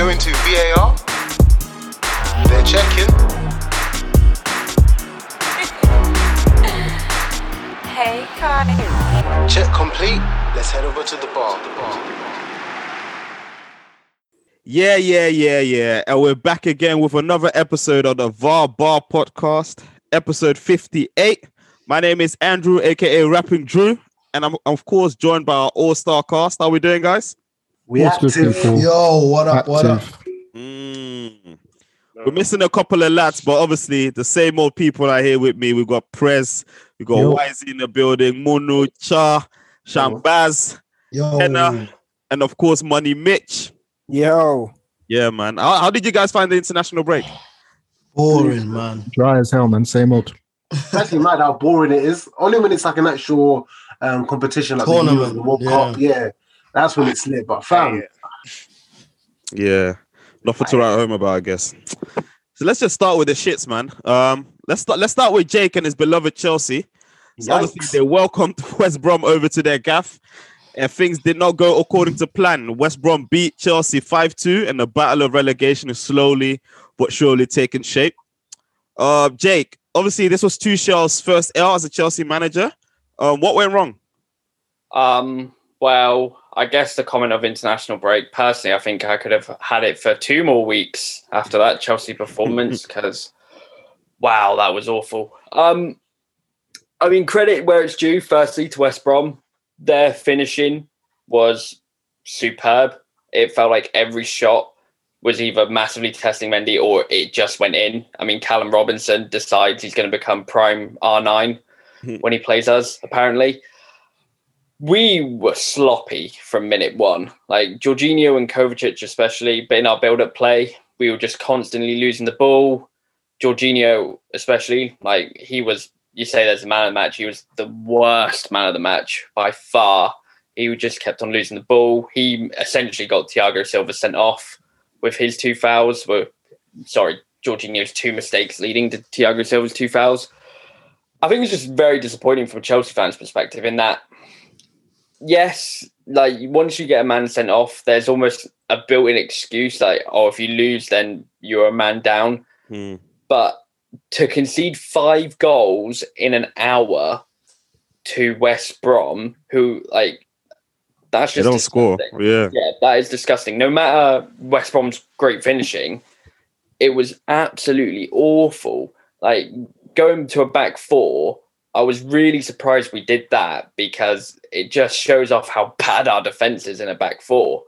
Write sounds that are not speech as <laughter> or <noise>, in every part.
going to VAR. They're checking. <laughs> Hey, Kai. Check complete. Let's head over to the bar. The bar. Yeah, yeah, yeah, yeah. And we're back again with another episode of the VAR Bar Podcast, episode 58. My name is Andrew, aka Rapping Drew, and I'm of course joined by our all-star cast. How we doing, guys? We What's good, active. people? Yo, what up? What up? Active. Mm. We're missing a couple of lads, but obviously the same old people are here with me. We've got Prez, we got Yo. Wise in the building, Munu, Cha, Shambaz, Yo, Henna, and of course Money Mitch. Yo, Yeah, man. How, how did you guys find the international break? boring, man. Dry as hell, man. Same old. It's actually mad how boring it is. Only when it's like an actual um, competition, like the Tournament, the World yeah. Cup. Yeah, that's when it's lit. But fam, Yeah, nothing to write home about, I guess. So let's just start with the shits, man. Um, let's start. Let's start with Jake and his beloved Chelsea. So obviously, Yikes. they welcomed <laughs> West Brom over to their gaff, and things did not go according to plan. West Brom beat Chelsea five two, and the battle of relegation is slowly but surely taking shape. Uh, Jake, obviously, this was Tuchel's first L as a Chelsea manager. Um, what went wrong? um, well, I guess the comment of international break. Personally, I think I could have had it for two more weeks after that Chelsea performance <laughs> because, wow, that was awful. Um, I mean, credit where it's due. Firstly, to West Brom, their finishing was superb. It felt like every shot was either massively testing Mendy or it just went in. I mean, Callum Robinson decides he's going to become prime R9 when he plays us, apparently. We were sloppy from minute one. Like Jorginho and Kovacic, especially, but in our build up play, we were just constantly losing the ball. Jorginho, especially, like he was, you say there's a man of the match, he was the worst man of the match by far. He just kept on losing the ball. He essentially got Thiago Silva sent off with his two fouls. Were sorry, Jorginho's two mistakes leading to Thiago Silva's two fouls. I think it's just very disappointing from a Chelsea fans' perspective in that, yes, like once you get a man sent off, there's almost a built-in excuse like, oh, if you lose, then you're a man down. Hmm. But to concede five goals in an hour to West Brom, who like that's They just don't score. Yeah. Yeah, that is disgusting. No matter West Brom's great finishing, it was absolutely awful. Like going to a back four, I was really surprised we did that because it just shows off how <laughs> bad our defense is in a back four.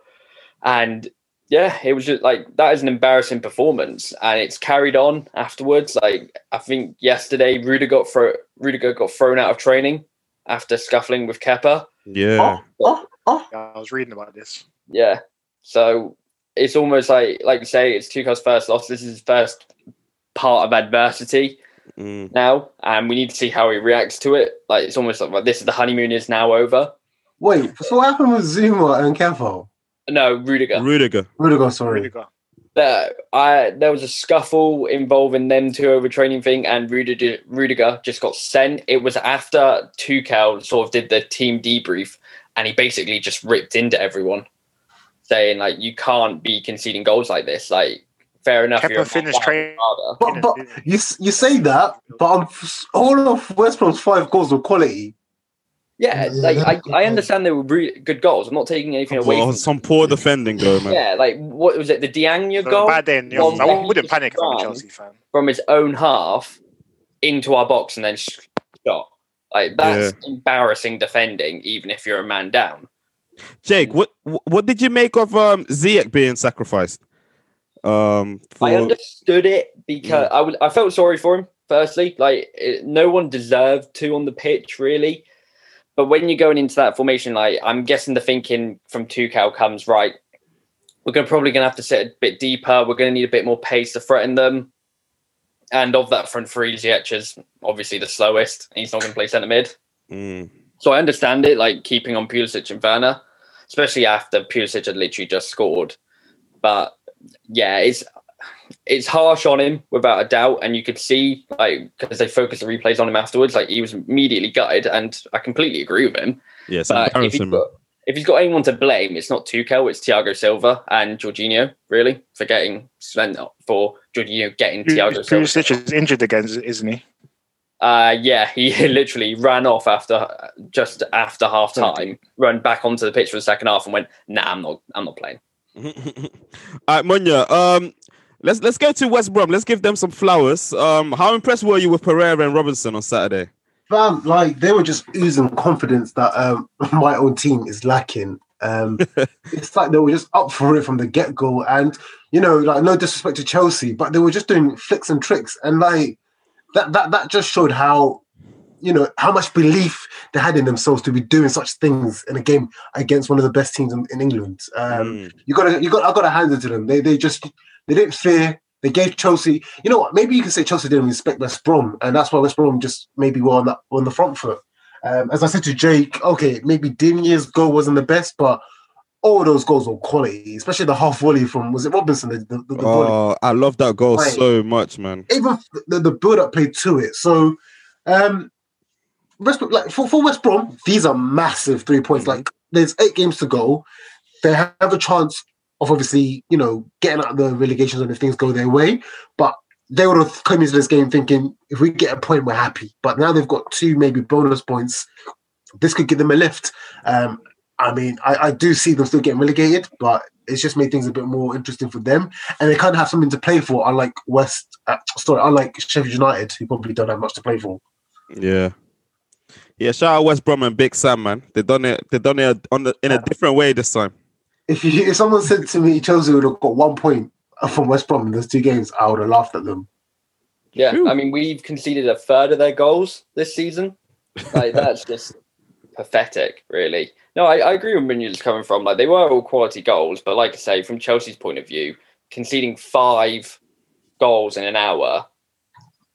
And yeah, it was just like that is an embarrassing performance, and it's carried on afterwards. Like I think yesterday, Rudiger got thro- Rudiger got thrown out of training after scuffling with Kepa. Yeah. oh, oh, oh. I was reading about this. Yeah. So it's almost like, like you say, it's Tuchel's first loss. This is his first part of adversity Mm. now, and we need to see how he reacts to it. Like it's almost like well, this is the honeymoon is now over. wait. So what happened with Zouma and Kevo? No, Rudiger. Rudiger. Rudiger, sorry. Rudiger. There, I there was a scuffle involving them two over training thing, and Rudiger, Rudiger just got sent. It was after Tuchel sort of did the team debrief, and he basically just ripped into everyone, saying like, "You can't be conceding goals like this. Like, fair enough." Kepa you're a finished training. father." But, but you you say that, but um, all of West Brom's five goals were quality. Yeah, Yeah, like. I, I understand they were really good goals. I'm not taking anything away Well, from some poor defending, though, man. Yeah, like what was it? The Diagne So goal bad then. you Well, know, I wouldn't panic if I'm a. Chelsea fan. from his own half into our box and then sh- shot. Like that's embarrassing defending, even if you're a man down. Jake, what what did you make of um Ziyech being sacrificed? Um, for, I understood it because I was I felt sorry for him. Firstly, like it, no one deserved to on the pitch, really. But when you're going into that formation, like I'm guessing the thinking from Tuchel comes right. We're gonna probably gonna have to sit a bit deeper. We're gonna need a bit more pace to threaten them. And of that front three, Ziyech is obviously the slowest. He's not gonna play centre mid. Mm, So I understand it, like keeping on Pulisic and Werner, especially after Pulisic had literally just scored. But yeah, it's it's harsh on him without a doubt, and you could see like because they focused the replays on him afterwards, like he was immediately gutted, and I completely agree with him. yeah, if he embarrassing. man. got, if he's got anyone to blame, it's not Tuchel, it's Thiago Silva and Jorginho, really, for getting sent for Jorginho getting Thiago Silva. Pulisic is injured again, isn't he? Uh, yeah, he <laughs> literally ran off after just after half time, ran back onto the pitch for the second half, and went, "Nah, I'm not, I'm not playing." <laughs> All right, Munya. Um, let's let's go to West Brom. Let's give them some flowers. Um, how impressed were you with Pereira and Robinson on Saturday? Fam, like they were just oozing confidence that um, <laughs> my own team is lacking. Um, <laughs> it's like they were just up for it from the get go, and you know, like no disrespect to Chelsea, but they were just doing flicks and tricks, and like that that that just showed how you know how much belief they had in themselves to be doing such things in a game against one of the best teams in, in England. Um, Mm. You got to you got I got to hand it to them. They they just they didn't fear. They gave Chelsea. You know what? Maybe you can say Chelsea didn't respect West Brom, and that's why West Brom just maybe were on the on the front foot. Um, as I said to Jake, okay, maybe Diagne's goal wasn't the best, but all those goals were quality, especially the half volley from was it Robinson? The, the, the volley Oh, I love that goal Right. so much, man. even the, the build up played to it. So, um, West like for, for West Brom, these are massive three points. Like there's eight games to go. They have a chance of obviously, you know, getting out of the relegation zone if things go their way. But they would have come into this game thinking if we get a point, we're happy. But now they've got two maybe bonus points. This could give them a lift. Um, I mean, I, I do see them still getting relegated, but it's just made things a bit more interesting for them, and they kind of have something to play for. Unlike West, uh, sorry, unlike Sheffield United, who probably don't have much to play for. Yeah. Yeah, shout out West Brom and Big Sam, man. They done it. They done it on the, in a different way this time. If you, if someone said to me Chelsea would have got one point from West Brom in those two games, I would have laughed at them. Yeah, Phew. I mean, we've conceded a third of their goals this season. Like that's <laughs> just pathetic, really. No, I, I agree with where coming from. Like they were all quality goals, but like I say, from Chelsea's point of view, conceding five goals in an hour,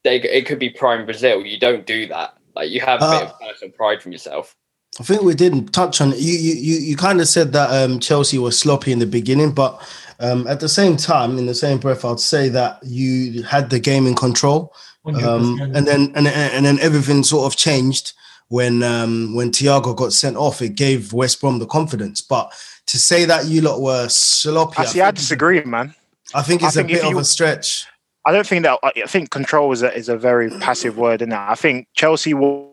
they it could be prime Brazil. You don't do that. Like you have a bit Uh, of personal pride from yourself. I think we didn't touch on it. You you you, you kind of said that um, Chelsea was sloppy in the beginning, but um, at the same time, in the same breath, I'd say that you had the game in control, um, and then and, and then everything sort of changed when um, when Thiago got sent off. It gave West Brom the confidence, but to say that you lot were sloppy, I see. I disagree, man. I think I it's think a if bit of a stretch. I don't think that. I think control is a is a very passive word in that. I think Chelsea were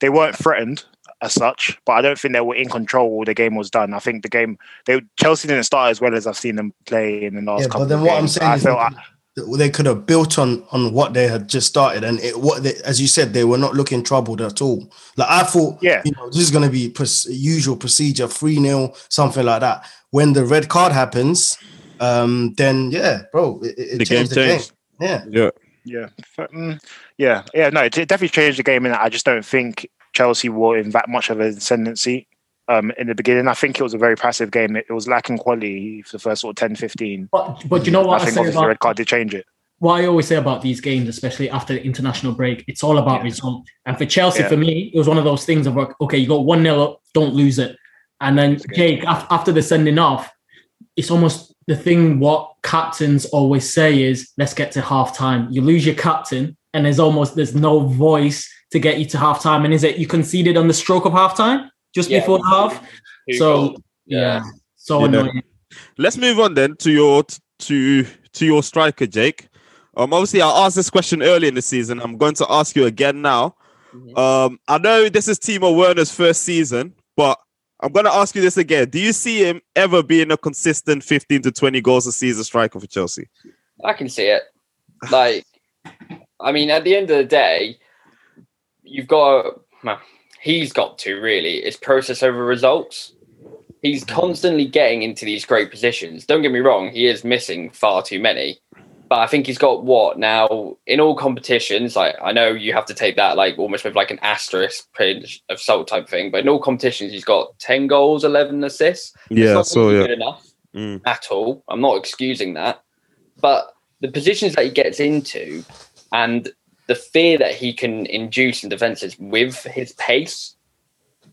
they weren't threatened as such, but I don't think they were in control. The game was done. I think the game they Chelsea didn't start as well as I've seen them play in the last Yeah, couple. but then what I'm saying I is I, that they could have built on on what they had just started, and it, what they, as you said, they were not looking troubled at all. Like I thought, Yeah. you know, this is going to be usual procedure, three 0 something like that. When the red card happens, um, then yeah, bro, it, it The game changed the game. Yeah, Yeah. yeah, F- mm, yeah, yeah. No, it definitely changed the game, and I just don't think Chelsea were in that much of an ascendancy. Um, in the beginning, I think it was a very passive game. It, it was lacking quality for the first sort of 10, 15. But but you know what I, think say obviously the red about card did change it. what I always say about these games, especially after the international break, it's all about Yeah. result. And for Chelsea, Yeah. for me, it was one of those things of like, okay, you got one 0 up, don't lose it. And then It's Jake, after the sending off, it's almost the thing what captains always say is, let's get to half time. You lose your captain, and there's almost there's no voice to get you to half time. And is it you conceded on the stroke of half time just Yeah. before the half? Two So goals. yeah, so Yeah. annoying. Let's move on then to your to to your striker, Jake. Um, obviously, I asked this question early in the season. I'm going to ask you again now. Mhm. Um, I know this is Timo Werner's first season, but I'm going to ask you this again. Do you see him ever being a consistent 15 to 20 goals a season striker for Chelsea? I can see it. Like, I mean, at the end of the day, you've got, well, he's got to really, it's process over results. He's constantly getting into these great positions. Don't get me wrong, he is missing far too many. But I think he's got what now in all competitions. Like I know you have to take that like almost with like an asterisk pinch of salt type thing. But in all competitions, he's got ten goals, eleven assists. It's Yeah, not so yeah. good enough Mm. at all. I'm not excusing that, but the positions that he gets into and the fear that he can induce in defenses with his pace,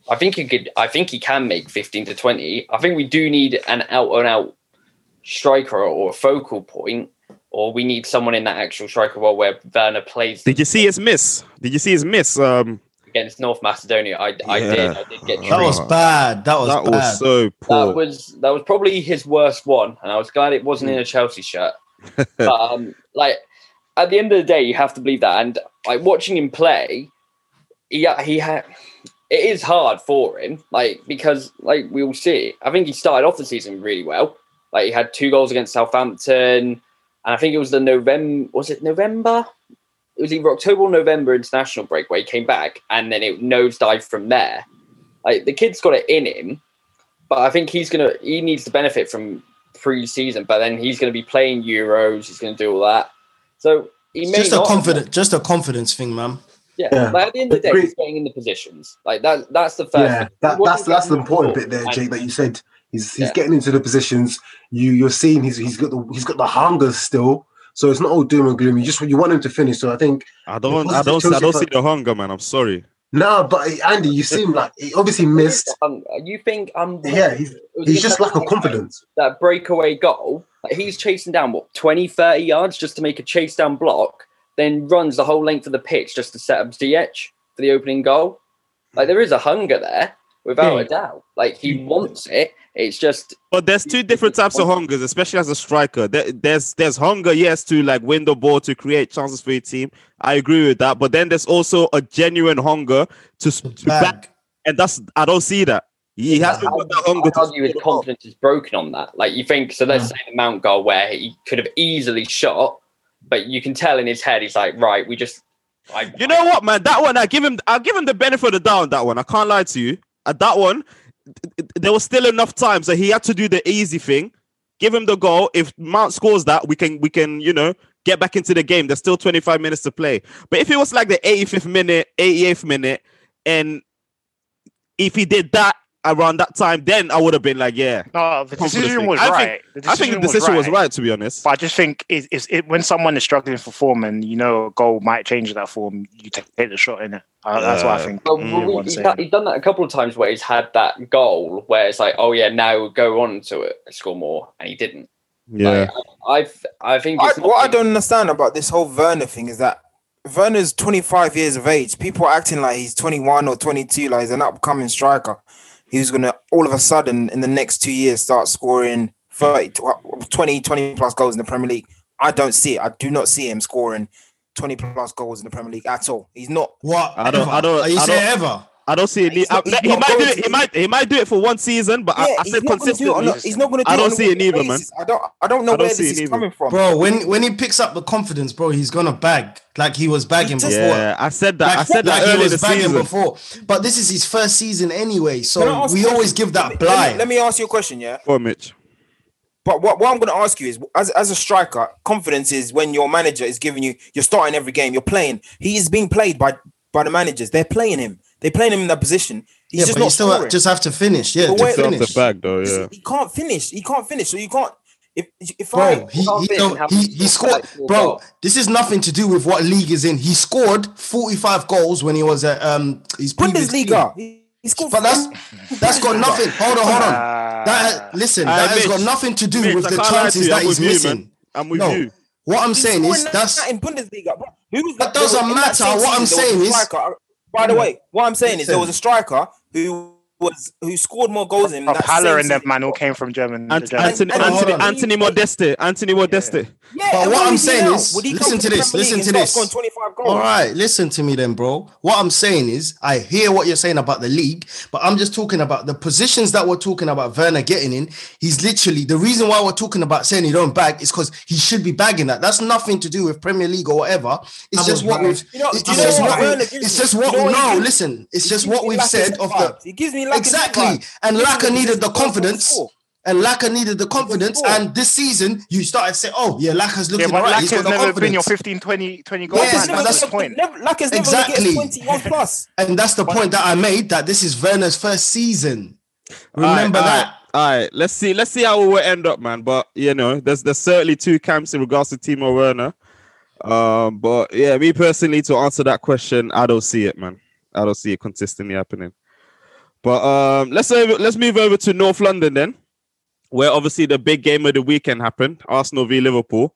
I think he could. I think he can make 15 to 20. I think we do need an out and out striker or a focal point, or we need someone in that actual striker role where Werner plays. Did you see his miss? Did you see his miss? Um, against North Macedonia. I, I did. I did get That was bad. That was that bad. was so poor. That was that was probably his worst one, and I was glad it wasn't in a Chelsea shirt. <laughs> but um, like at the end of the day, you have to believe that. And like watching him play, he he had it is hard for him, like because like we all see. I think he started off the season really well. Like he had two goals against Southampton, and I think it was the November. Was it November? It was either October or November international break where he came back, and then it nosedived from there. Like the kid's got it in him, but I think he's gonna he needs to benefit from pre-season. But then he's gonna be playing Euros. He's gonna do all that. So he It's may just a not- confident, just a confidence thing, man. Yeah, Yeah. Like at the end of the day, Agree. he's getting in the positions. Like that. That's the first. Yeah, thing. that, that's that's the important bit there, ball. Jake. That you said he's he's Yeah. getting into the positions. You you're seeing he's he's got the he's got the hunger still. So it's not all doom and gloom. You just you want him to finish. So I think I don't, I don't, I don't fan- see the hunger, man. I'm sorry. no, but Andy, you seem like he obviously missed. Um, you think I'm? Yeah, he's he's just lack of confidence. That breakaway goal. Like he's chasing down what 20, 30 yards just to make a chase down block, then runs the whole length of the pitch just to set up Ziyech for the opening goal. Like there is a hunger there, without Yeah. a hmm. doubt. Like he hmm. wants it. It's just But there's two different types of hungers, especially as a striker. There, there's there's hunger, yes, to like win the ball to create chances for your team. I agree with that. But then there's also a genuine hunger to, to back, Bag. and that's I don't see that. He hasn't got that hunger I to argue his score the goal. confidence is broken on that. Like you think, so let's Yeah. say the Mount goal where he could have easily shot, but you can tell in his head he's like, right, we just. I, You know what, man? That one, I give him, I give him the benefit of the doubt. on That one, I can't lie to you. At that one, th- th- there was still enough time, so he had to do the easy thing. Give him the goal. If Mount scores that, we can, we can, you know, get back into the game. There's still 25 minutes to play. But if it was like the 85th minute, 88th minute, and if he did that around that time, then I would have been like, yeah. No, the decision was I think- right. The I think the decision was right, to be honest. But I just think it, it's it, when someone is struggling for form and you know a goal might change that form, you take, take the shot in it. Uh, That's what I think. Well, Mm, well, he's, done, he's done that a couple of times where he's had that goal where it's like, oh yeah, now go on to it, score more, and he didn't. Yeah. Like, I've, I think I, it's what I don't understand about this whole Werner thing is that Werner's 25 years of age. People are acting like he's 21 or 22, like he's an upcoming striker. He's going to all of a sudden in the next two years start scoring 30, 20, 20 plus goals in the Premier League. I don't see it. I do not see him scoring 20 plus goals in the Premier League at all. He's not. What? I don't- Ever? I don't- Are you I saying don't- ever? I don't see it. He's not- he not might do it. He might. He might do it for one season, but I, Yeah, I he's said not going to do it. On a, consistently. he's not going to do I don't on see it either, neither, man. I don't. I don't know I don't where this it is neither. coming from. Bro, when when he picks up the confidence, bro, he's gonna bag like he was bagging just- before. Yeah, I said that. Like, I said like that he earlier in was bagging season. before. But this is his first season anyway, so we always question? give that Let me- blind. Let me ask you a question. Yeah. For on, Mitch. But what, what I'm going to ask you is, as, as a striker, confidence is when your manager is giving you, you're starting every game, you're playing. He is being played by by the managers. They're playing him. They're playing him in that position. He's yeah, just but not you still scoring. just have to finish. Yeah, But to wait- Still off finish. the bag though. Yeah. He can't finish. He can't finish. So you can't. If if Bro, I he, can't he, don't- he, he scored. Bro, goals. this is nothing to do with what league is in. He scored 45 goals when he was at um his previous team. Bundesliga, he, he. But that's that's got nothing. Hold on, hold on. Uh, That listen, Aye, that has got nothing to do Mitch, with I the can't lie to chances that I'm he's you, missing. man. I'm with No. you. What I'm He's saying is that's that in Bundesliga. Bro. Who was That doesn't in that same matter. What I'm saying is- By the way, what I'm saying is there was a striker who was who scored more goals in that Haller same and them season. man all came from German. the Ant- German- Anthony, and- Anthony, hold on. Anthony Modeste. Anthony Modeste. Yeah, But what I'm saying is- listen to this, listen to this. start scoring 25 goals? All right, listen to me then, bro. What I'm saying is, I hear what you're saying about the league, but I'm just talking about the positions that we're talking about Werner getting in. He's literally the reason why we're talking about saying he don't bag is because he should be bagging that. That's nothing to do with Premier League or whatever. It's just what we've. You know- it's just what what we- gives It's me? just You what know we what he no. gives- Listen, it's He just gives what me we've said of the. He gives me Lacazette exactly. And He Laka needed the confidence. score. And Laka needed the confidence. score. And this season, you started saying, "Oh, yeah, Laka's yeah, looking but alright. He's Lacazette got the never been your confidence." 15, 20, 20 goal Yeah, man. but That's that's the the point. Never, Lacazette never Exactly. gets 21 plus. And that's the point that I made that this is Werner's first season. Remember All right, that. All right, let's see. Let's see how we will end up, man. But you know, there's there's certainly two camps in regards to Timo Werner. Um, but yeah, me personally, to answer that question, I don't see it, man. I don't see it consistently happening. But um, let's over, let's move over to North London then, where obviously the big game of the weekend happened: Arsenal v Liverpool.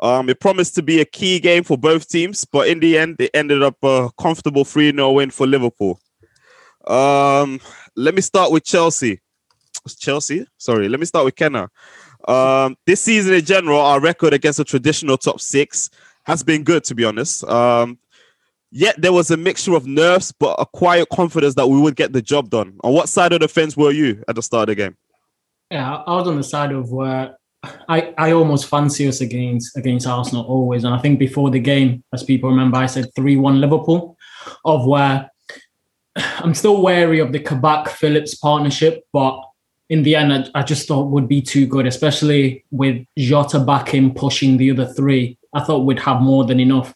Um, it promised to be a key game for both teams, but in the end, it ended up a comfortable 3 0 win for Liverpool. Um, let me start with Chelsea. Chelsea? Sorry, let me start with Kenna. Um, this season in general, our record against a traditional top six has been good, to be honest. Um, yet there was a mixture of nerves, but a quiet confidence that we would get the job done. On what side of the fence were you at the start of the game? Yeah, I was on the side of where I, I almost fancy us against against Arsenal always. And I think before the game, as people remember, I said 3 1 Liverpool, of where I'm still wary of the Kabak Phillips partnership, but in the end, I, I just thought would be too good, especially with Jota back in pushing the other three. I thought we'd have more than enough.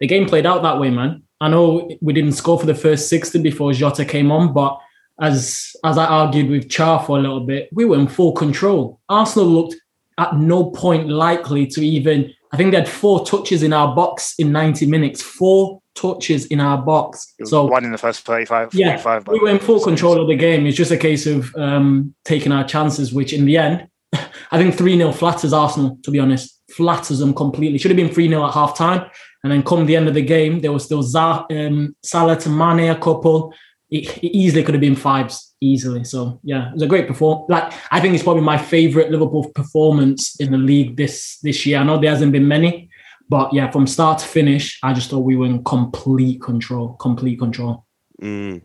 The game played out that way, man. I know we didn't score for the first 60 before Jota came on, but as as I argued with Char for a little bit, we were in full control. Arsenal looked at no point likely to even. I think they had four touches in our box in 90 minutes. Four touches in our box. So one in the first 35, yeah, 45. we were in full control of the game. It's just a case of um, taking our chances, which in the end, <laughs> I think 3 0 flatters Arsenal, to be honest. Flatters them completely. Should have been 3 0 at half time. And then come the end of the game, there was still Za- um, Salah to Mane a couple. It, it easily could have been fives, easily. So yeah, it was a great performance. Like I think it's probably my favorite Liverpool performance in the league this this year. I know there hasn't been many, but yeah, from start to finish, I just thought we were in complete control. Complete control. Mm.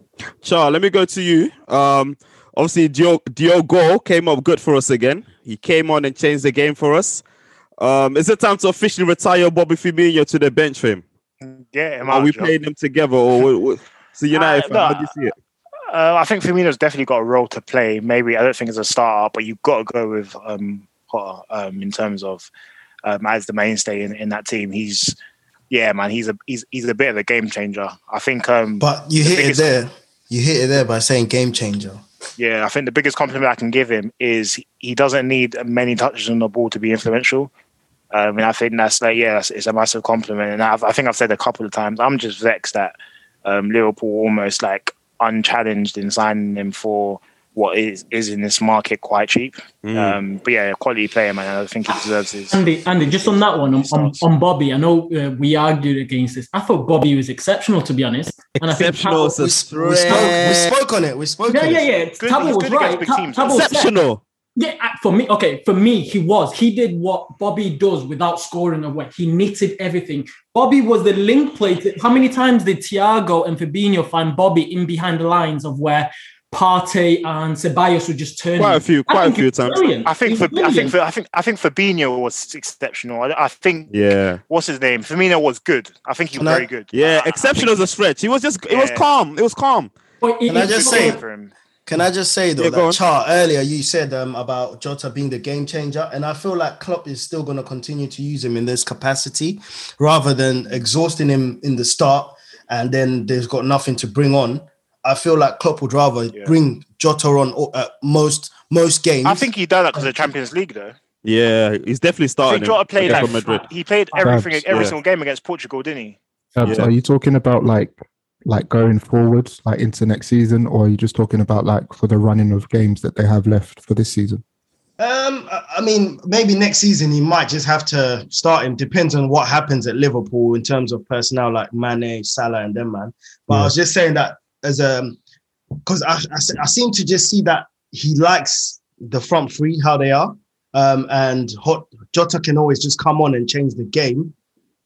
Let me go to you. Um, obviously, Dio- Diogo came up good for us again. He came on and changed the game for us. Um, is it time to officially retire Bobby Firmino to the bench for him? Yeah, him Are out, we Joe. playing them together, or what, what, so United? Uh, fan, no, how do you see it? Uh, I think Firmino's definitely got a role to play. Maybe I don't think as a starter, but you've got to go with um, Potter um, in terms of um, as the mainstay in, in that team. He's yeah, man. He's a he's he's a bit of a game changer. I think. Um, But you the hit biggest- it there. You hit it there by saying game changer. Yeah, I think the biggest compliment I can give him is he doesn't need many touches on the ball to be influential. Um, and I think that's like, yeah, it's, it's a massive compliment. And I've, I think I've said a couple of times, I'm just vexed that um, Liverpool almost like unchallenged in signing him for what is is in this market quite cheap. Mm. Um, but yeah, a quality player, man. I think he deserves his. Andy, Andy, just on that one, on, on, on Bobby, I know uh, we argued against this. I thought Bobby was exceptional, to be honest. And I think Exceptional Tabo- We, we spoke. We spoke on it. We spoke. yeah, on yeah, it. yeah. Good- Tabo was right. against big Ta- Tabo though. said- exceptional. Yeah, for me, okay, for me, he was. He did what Bobby does without scoring away. He knitted everything. Bobby was the link play. To, how many times did Thiago and Fabinho find Bobby in behind the lines of where Partey and Ceballos would just turn? Quite a few, I quite a few times. brilliant. I think He's for I think for I think I think Fabinho was exceptional. I, I think Yeah, what's his name? Firmino was good. I think he was Can I- very good. yeah. I- I Exceptional is think a stretch. He was just. It was calm. It was calm. But it- Can I just say- for him. Can I just say though Yeah, that chart earlier you said um, about Jota being the game changer, and I feel like Klopp is still going to continue to use him in this capacity, rather than exhausting him in the start and then there's got nothing to bring on. I feel like Klopp would rather Yeah. bring Jota on uh, most most games. I think he done that because of the Champions League, though. Yeah, he's definitely starting. think Jota played against like Madrid. he played everything Babs, every yeah. single game against Portugal, didn't he? Abs, Yeah. Are you talking about like like going forward, like into next season, or are you just talking about like for the running of games that they have left for this season? Um, I mean, maybe next season he might just have to start him. Depends on what happens at Liverpool in terms of personnel like Mane, Salah, and them man. But I was just saying that as a because I, I I seem to just see that he likes the front three how they are, um, and Hot Jota can always just come on and change the game.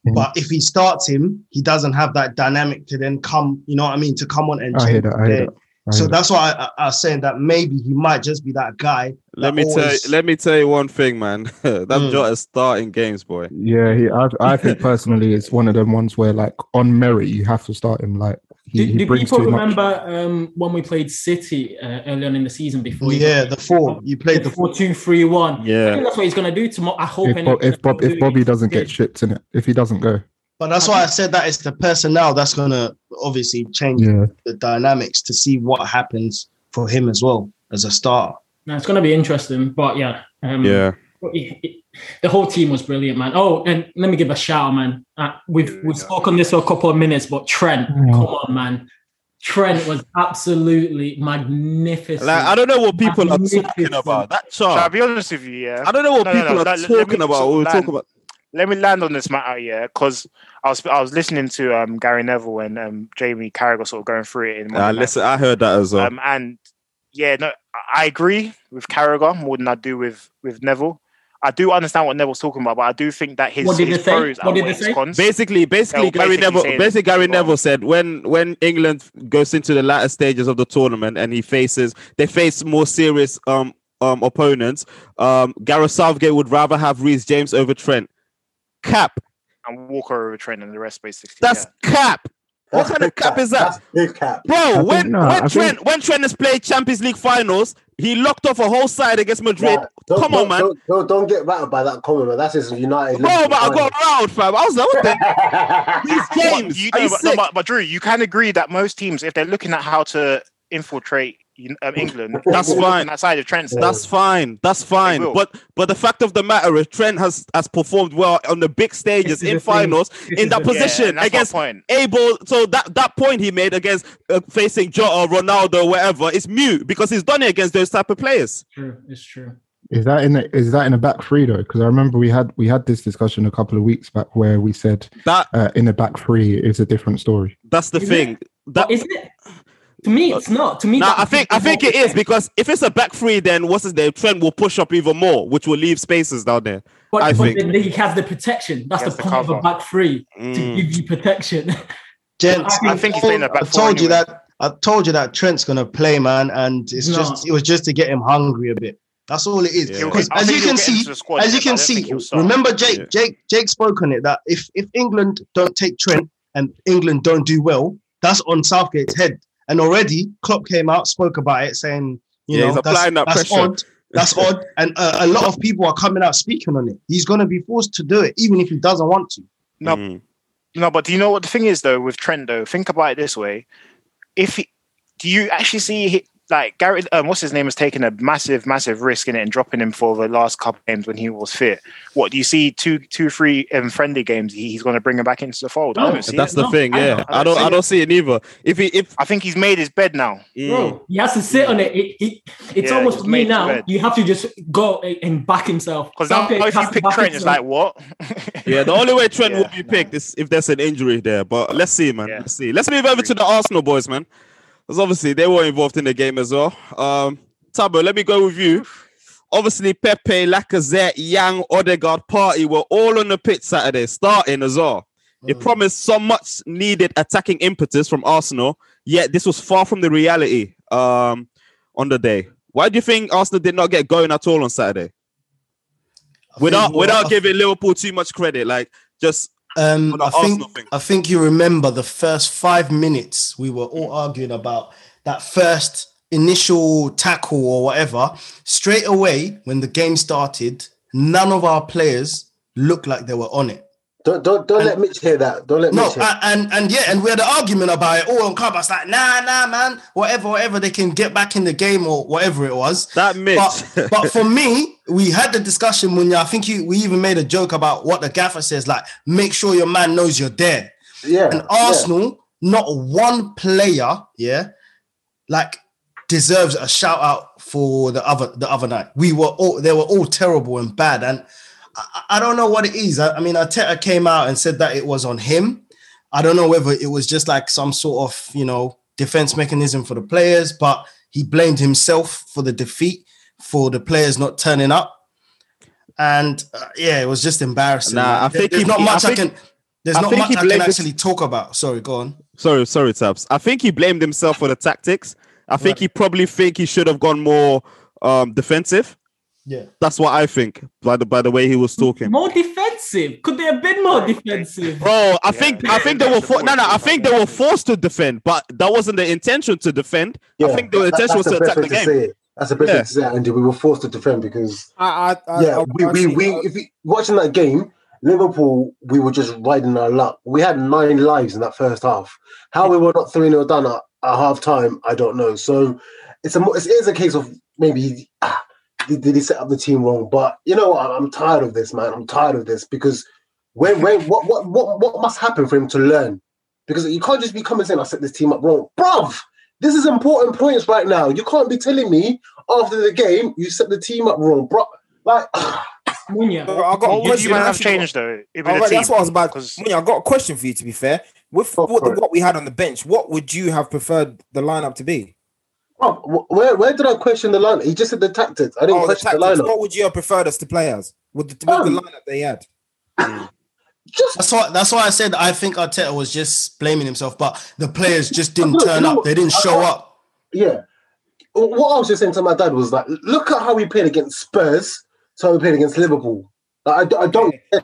Mhm. But if he starts him, he doesn't have that dynamic to then come. You know what I mean? To come on and I hear change that. I hear that. So that's why I, I, I was saying that maybe he might just be that guy. Let that me tell. always- Let me tell you one thing, man. <laughs> that Mm. Jota's starting games, boy. Yeah, he. I, I think <laughs> personally, it's one of them ones where like on merit you have to start him. Like he, Do, he do brings people too much. remember um, when we played City uh, early on in the season before? Yeah, the four. You played the the four two three one. I Yeah, think that's what he's going to do tomorrow. I hope. If, anyway, Bob, if Bob if Bobby doesn't get shipped in it, if he doesn't go, But that's why I said that it's the personnel that's gonna obviously change yeah, the dynamics to see what happens for him as well as a star. No, it's going to be interesting, but yeah, um, yeah. it- it- the whole team was brilliant, man. Oh, and let me give a shout, out, man. Uh, we've we've spoken this for a couple of minutes, but Trent, Mm. come on, man. Trent was absolutely magnificent. Like I don't know what people are talking about. That Shall I be honest with you? Yeah. I don't know what No, no, people no, are no, let- let me talking about. sort What of we're land. talking about. let me land on this matter, yeah, because I was I was listening to um, Gary Neville and um, Jamie Carragher sort of going through it in Uh, listen, I heard that as well. um, and yeah, no, I I agree with Carragher more than I do with with Neville. I do understand what Neville's talking about, but I do think that his, What did his say? pros What did outweigh his say? cons. basically, basically, They'll Gary basically Neville, say- basically Gary well- Neville said when when England goes into the latter stages of the tournament and he faces they face more serious um um opponents, um Gareth Southgate would rather have Reece James over Trent. Cap. and Walker over Trent and the rest basically. That's cap. What kind of big cap is that? That's big cap. Bro, think- when no, I when think- when Trent has played Champions League finals, he locked off a whole side against Madrid. Nah, don't- Come on, man. Don't, don't, don't get rattled by that comment, man. That's his United. Bro, but I got round, fam. I was like, what the <laughs> got. Reece What, James? you Are know, you but, no, but, but Drew, you can agree that most teams, if they're looking at how to infiltrate you- um, England, <laughs> That's fine. on That side of Trent's. That's fine. That's fine. But but the fact of the matter is Trent has has performed well on the big stages in finals in that the- Yeah, position and that's against point. able. So that that point he made against uh, facing Jota, Ronaldo, whatever, is mute because he's done it against those type of players. True, it's true. Is that in the, is that in a back three though? Because I remember we had we had this discussion a couple of weeks back where we said That uh, in a back three is a different story. that's the Is thing. That But isn't it? To me, it's not. To me, Nah, I think I think it is because if it's a back three, then what's his name? Trent will push up even more, which will leave spaces down there. But, I but think. then he has the protection. That's the has the point of a back three to Mm. give you protection. <laughs> Gents, I I think he's playing a back I four told you anyway. that. I told you that Trent's gonna play, man, and it's No. just it was just to get him hungry a bit. That's all it is. Yeah. Because I as you can see, squad, as you but I can don't see, remember Jake, Yeah. Jake, Jake spoke on it that if if England don't take Trent and England don't do well, that's on Southgate's head. And already Klopp came out, spoke about it, saying, you Yeah, know, he's that's, applying that that's odd. That's odd, <laughs> and uh, a lot of people are coming out speaking on it. He's going to be forced to do it, even if he doesn't want to. No, Mm. No, but do you know what the thing is though with Trent though? Think about it this way: if he, do you actually see he, like Gary, um, what's his name, has taken a massive, massive risk in it and dropping him for the last couple games when he was fit? What do you see? Two, two, three um, friendly games. He's going to bring him back into the fold. I No, don't see That's it. the No, thing. I Yeah, don't- I don't. I don't see it neither. If he if I think he's made his bed now. mm, Bro, he has to sit on it. it, it it's Yeah, almost me made now. You have to just go and back himself. Because now, Southgate if you pick back Trent, it's like what? yeah, the only way Trent <laughs> Yeah, will be picked is if there's an injury there. But let's see, man. Yeah. Let's see. Let's move over to the Arsenal boys, man. Because obviously they were involved in the game as well. Um, Tabo, let me go with you. Obviously, Pepe, Lacazette, Yang, Odegaard, Partey were all on the pitch Saturday, starting as well. It promised so much needed attacking impetus from Arsenal, yet this was far from the reality um, on the day. Why do you think Arsenal did not get going at all on Saturday? I Without without giving Liverpool too much credit, like just Um, I think thing. I think you remember the first five minutes we were all arguing about that first initial tackle or whatever. Straight away, when the game started, none of our players looked like they were on it. Don't don't don't let Mitch hear that. Don't let No, Mitch hear. a- and and yeah, and we had an argument about it all on Clubhouse. Like, nah, nah, man, whatever, whatever, they can get back in the game or whatever it was. that Mitch. But, <laughs> but for me, we had the discussion when I think you, we even made a joke about what the gaffer says, like, make sure your man knows you're there. yeah, And Arsenal, not one player, yeah, like deserves a shout out for the other the other night. We were all they were all terrible and bad, and I, I don't know what it is. I, I mean, Arteta came out and said that it was on him. I don't know whether it was just like some sort of you know defense mechanism for the players, but he blamed himself for the defeat for the players not turning up. And uh, yeah, it was just embarrassing. Nah. I There- think there's he- not much I, think- can. There's I not much I can actually talk about. Sorry, go on. sorry, sorry, Tabs. I think he blamed himself for the tactics. I think Right. he probably think he should have gone more um, defensive. Yeah. That's what I think by the by the way he was talking. More defensive. Could they have been more defensive? Bro, I think I think they were for- no no I think they were forced to defend, but that wasn't the intention to defend. I Yeah, think the that- intention was that's to the best attack the to game. say. That's the best Yeah. to say it, Andy. We were forced to defend because I, I, I, yeah, I, we, I we, we if we watching that game, Liverpool, we were just riding our luck. We had nine lives in that first half. How we were not 3 0 done at, at half time, I don't know. So it's a it is a case of maybe ah, did, did he set up the team wrong? But you know what? I'm tired of this, man. I'm tired of this because when when what what what, what must happen for him to learn? Because you can't just be coming saying I set this team up wrong, bruv. This is important points right now. You can't be telling me after the game you set the team up wrong, <sighs> bro. Like Munya. I got a What would question. you have changed though? It'd be the that's what I was about. 'cause- Munya, I got a question for you. To be fair, with what, what we had on the bench, what would you have preferred the lineup to be? Oh, where where did I question the line? He just said the tactics. I didn't Oh, question the, tactics. lineup. What would you have preferred us to play as with the, with the Um, lineup they had? <laughs> Just That's why. That's why I said I think Arteta was just blaming himself, but the players just didn't Look, turn up. They didn't what? show up. yeah. What I was just saying to my dad was like, look at how we played against Spurs. So how we played against Liverpool. Like, I, d- I don't get.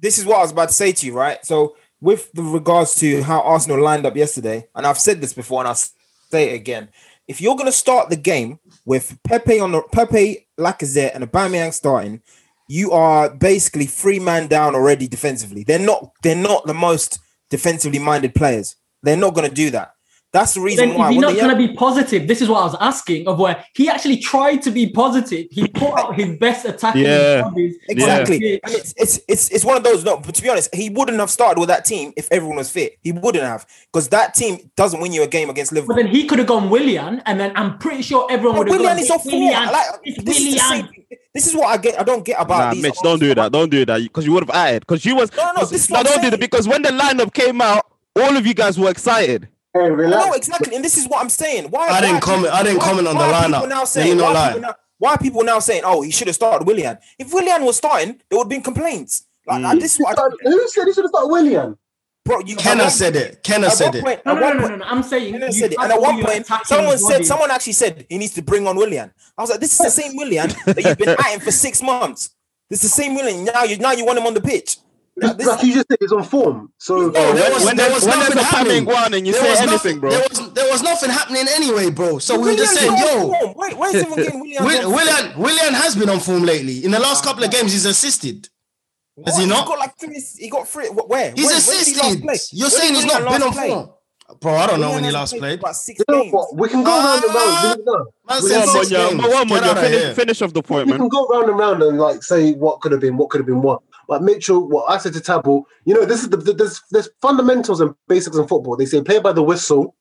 This is what I was about to say to you, right? So, with the regards to how Arsenal lined up yesterday, and I've said this before, and I'll say it again. If you're going to start the game with Pepe on the Pepe, Lacazette, and Aubameyang starting, you are basically three man down already defensively. They're not. They're not the most defensively minded players. They're not going to do that. That's the reason Then why. is he when not they- going to be positive? This is what I was asking of where he actually tried to be positive. He put out his best attacking Yeah. bodies. Exactly. And it's, it's it's it's one of those. No, but to be honest, he wouldn't have started with that team if everyone was fit. He wouldn't have because that team doesn't win you a game against Liverpool. But then he could have gone Willian, and then I'm pretty sure everyone would have Willian gone. is off form. Willian. Like, It's this, is the Willian. same, this is what I get. I don't get about Nah, these. Mitch, don't do that. Don't do that because you would have added. Because you was No, no, this is no, what I'm don't do that because when the lineup came out, all of you guys were excited. Hey, No, exactly, and this is what I'm saying. Why? I didn't why- comment- I didn't why- comment on the why are lineup. Now Let saying, me not why, are lie. people now, why are people now saying, "Oh, he should have started Willian"? If Willian was starting, there would have been complaints. Like Mm. this is what I don't, Who said he should have started Willian? bro. You, Kenna one- said it. Kenna said it. point- No, no, no, one no, point- no, no. I'm saying Kenna said it. And at one point, someone said, bodies. someone actually said he needs to bring on Willian. I was like, this is the same Willian that you've been <laughs> at him for six months. This is the same Willian. Now you now you want him on the pitch. Like, this- Like you just said, he's on form. So Bro, there was, when there was when nothing happening. Paming and you There say was anything, nothing- bro. There was, there was nothing happening anyway, bro. So we were just saying, Willian's yo, form. Wait, where's even getting Willian? Will, Willian, Willian has been on form lately. In the last couple of games, he's assisted. Has he not? He got like three. He got three. Where? He's When- when he assisted. play? You're When saying he's not been on play? form. Bro, I don't know when he last hasn't played. About six you know what? We can go ah, round and round. We can. Man We said can One six more, games. one more, of finish, finish off the point, we can go round and round and like say what could have been, what could have been what. But Mitchell, what I said to Tabo, you know, this is the, the there's, fundamentals and basics in football. They say play by the whistle.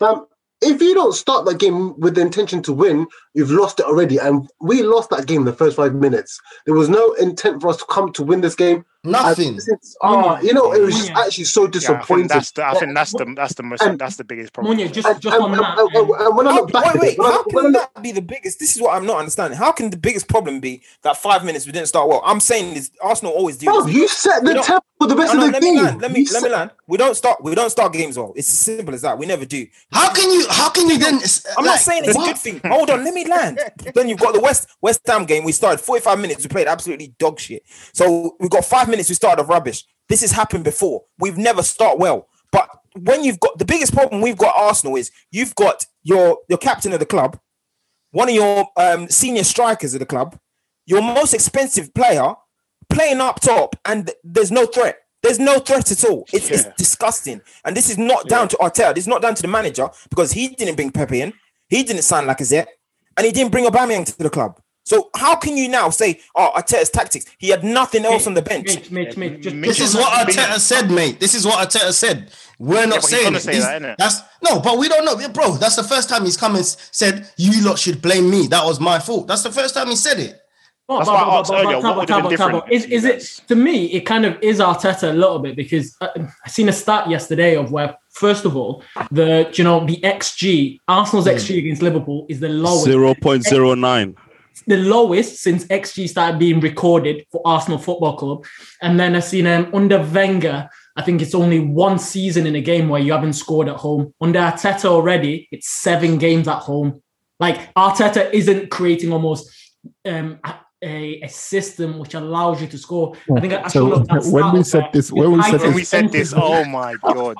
But if you don't start that game with the intention to win, you've lost it already. And we lost that game the first five minutes. There was no intent for us to come to win this game. Nothing. And since- ah, you know, it was just actually so Yeah, I disappointing. think that's the. I think that's the. That's the most. And- That's the biggest problem. Munya, just just and- on and- that. and- and when I How, look back wait, wait. it, when I- How I can look- that be the biggest? This is what I'm not understanding. How can the biggest problem be that five minutes we didn't start well? I'm saying this. Arsenal always do. Bro, this. you set the don't- tempo for the best No, no, of the let game. me land. Let me You let me land. We don't start. We don't start games well. It's as simple as that. We never do. How can you? How can you then? I'm not saying it's a good thing. Hold on, let me land. then you've got the West West Ham game. We started 45 minutes. We played absolutely dog shit. So we got five minutes. We started rubbish. This has happened before. We've never start well. But when you've got the biggest problem we've got Arsenal is you've got your your captain of the club, one of your um, senior strikers of the club, your most expensive player playing up top, and there's no threat. There's no threat at all. It's, it's disgusting. And this is not down to Arteta. This is not down to the manager because he didn't bring Pepe in. He didn't sign Lacazette. And he didn't bring Aubameyang to the club. So how can you now say, oh, Arteta's tactics? He had nothing else on the bench. Mitch, Mitch, Mitch, just, This just is what that. Arteta said, mate. This is what Arteta said. We're not but he's saying say that, innit? That's no, but we don't know, bro. That's the first time he's come and said you lot should blame me. That was my fault. That's the first time he said it. That's but- why I asked but- earlier, but what would have been Tabo, Tabo, different Is, is it to me? It kind of is Arteta a little bit because uh, I seen a stat yesterday of where first of all the you know the XG Arsenal's Hmm. XG against Liverpool is the lowest Zero point zero nine. The lowest since XG started being recorded for Arsenal Football Club. And then I've seen um, under Wenger, I think it's only one season in a game where you haven't scored at home. Under Arteta already, it's seven games at home. Like Arteta isn't creating almost um, a, a system which allows you to score. I think I, I So look at when we stats said this- when we said highest When we said this, oh my <laughs> god.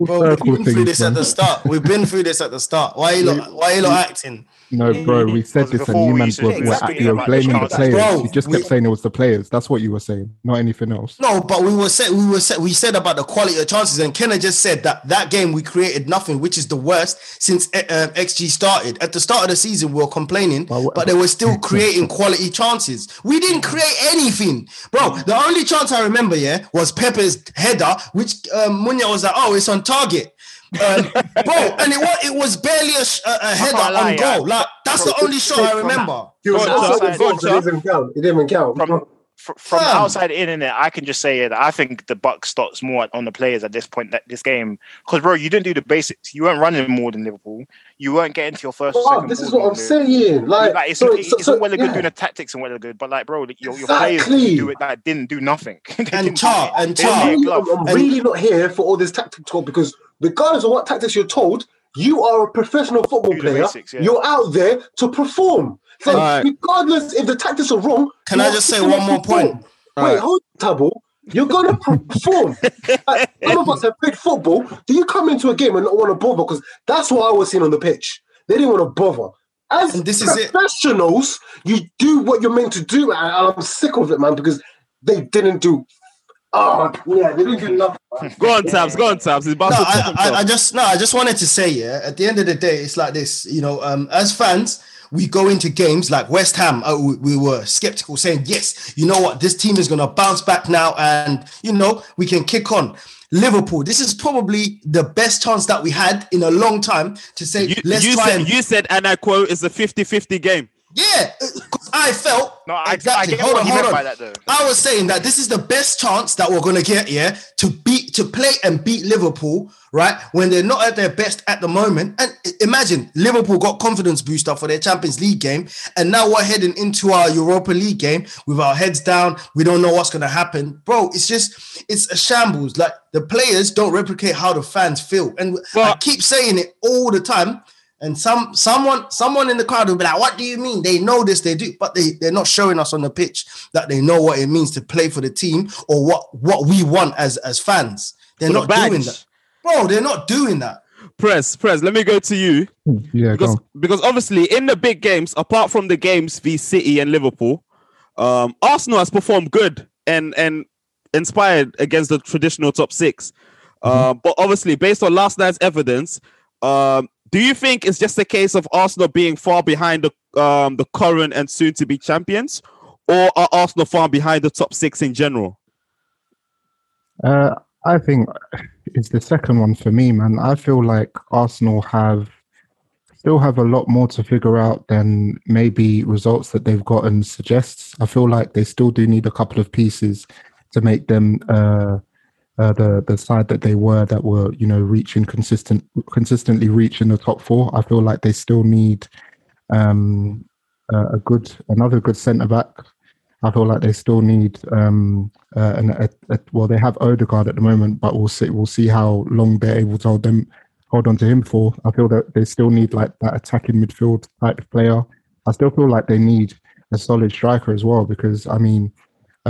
Bro, we've been through this at the start. We've been through this at the start. Why are you lot, why are you lot acting? No, bro, we said this, and before you we man used were, were, exactly you were blaming the players. Bro, you just kept we- saying it was the players. That's what you were saying, not anything else. No, but we were said we were said we said about the quality of chances, and Kenna just said that that game we created nothing, which is the worst since uh, um, XG started. At the start of the season, we were complaining, But but they were still <laughs> creating quality chances. We didn't create anything, bro. The only chance I remember, yeah, was Pepe's header, which um, Munya was like, "Oh, it's on target." Um, <laughs> bro, and it was it was barely a, sh- a, a header lie, on yeah. goal. Like that's the only shot I remember. He was Go on, outside Char. the Go on, box, it didn't even count. It didn't even count. From fr- from Fam. outside in in it, I can just say that I think the buck stops more on the players at this point that this game. Because bro, you didn't do the basics. You weren't running more than Liverpool. You weren't getting to your first. or Wow, second this is what I'm more saying. Like, Like, it's, so- it's, so- it's so- all well and good yeah. doing the tactics and well and good, but like, bro, your, your players Exactly. didn't do it. That didn't do nothing. <laughs> And didn't Char, and They didn't Char. get a I'm, glove. I'm really not here for all this tactic talk because regardless of what tactics you're told, you are a professional football player. basics, yeah. You're out there to perform. So Alright. regardless if the tactics are wrong, Can I just say one more perform. point? Wait, Alright. hold table. You're gonna perform. <laughs> like, some of us have played football. Do you come into a game and not want to bother? Because that's what I was seeing on the pitch. They didn't want to bother. As And this is it. professionals, you do what you're meant to do, and I'm sick of it, man, because they didn't do. Oh yeah, they didn't do nothing. Go on, Tabs. Go on, Tabs. He's about No, I, I, I just no, I just wanted to say, yeah. At the end of the day, it's like this. You know, um, as fans, we go into games like West Ham. Uh, we, we were skeptical, saying, "Yes, you know what, this team is going to bounce back now, and you know we can kick on." Liverpool, this is probably the best chance that we had in a long time to say, You, "Let's you try said, and you said, and I quote, it's a 50-50 game. Yeah." Uh, because I felt No, I, exactly. I hold on, hold on. by that though. I was saying that this is the best chance that we're gonna get here to beat to play and beat Liverpool, right? When they're not at their best at the moment. And imagine Liverpool got confidence booster for their Champions League game, and now we're heading into our Europa League game with our heads down. We don't know what's gonna happen, bro. It's just it's a shambles. Like the players don't replicate how the fans feel, and I keep saying it all the time. And some someone someone in the crowd will be like, "What do you mean? They know this, they do, but they they're not showing us on the pitch that they know what it means to play for the team or what what we want as as fans. They're For the not doing that, bro. They're not doing that. Press, press. Let me go to you. Yeah, go because on. because obviously in the big games, apart from the games v City and Liverpool, um, Arsenal has performed good and and inspired against the traditional top 6 Um, but obviously, based on last night's evidence, um, do you think it's just a case of Arsenal being far behind the um, the current and soon to be champions, or are Arsenal far behind the top six in general? Uh, I think it's the second one for me, man. I feel like Arsenal have still have a lot more to figure out than maybe results that they've gotten suggests. I feel like they still do need a couple of pieces to make them uh, uh, the the side that they were that were you know reaching consistent consistently reaching the top four. I feel like they still need um, a a good another good centre back. I feel like they still need um, uh, an, a, a, well, they have Odegaard at the moment, but we'll see we'll see how long they're able to hold them hold on to him for. I feel that they still need like that attacking midfield type of player. I still feel like they need a solid striker as well because I mean,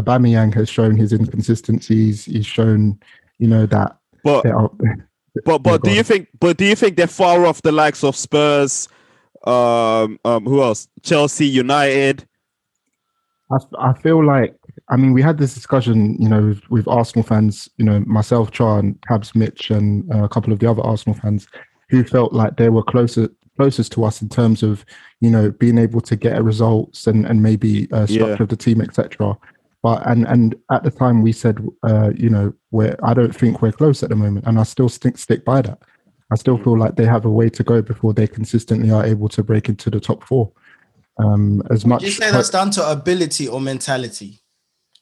Aubameyang has shown his inconsistencies. He's shown, you know, that But. <laughs> But but do you think but do you think they're far off the likes of Spurs, um, um, who else? Chelsea, United. I, I feel like I mean we had this discussion, you know, with, with Arsenal fans, you know, myself, Char, and Tabs, Mitch, and uh, a couple of the other Arsenal fans, who felt like they were closer closest to us in terms of, you know, being able to get results and and maybe uh, structure Yeah. of the team, etc. But and and at the time we said, uh, you know, we're I don't think we're close at the moment, and I still stick stick by that. I still feel like they have a way to go before they consistently are able to break into the top four. Um, as much Do you say that's down to ability or mentality?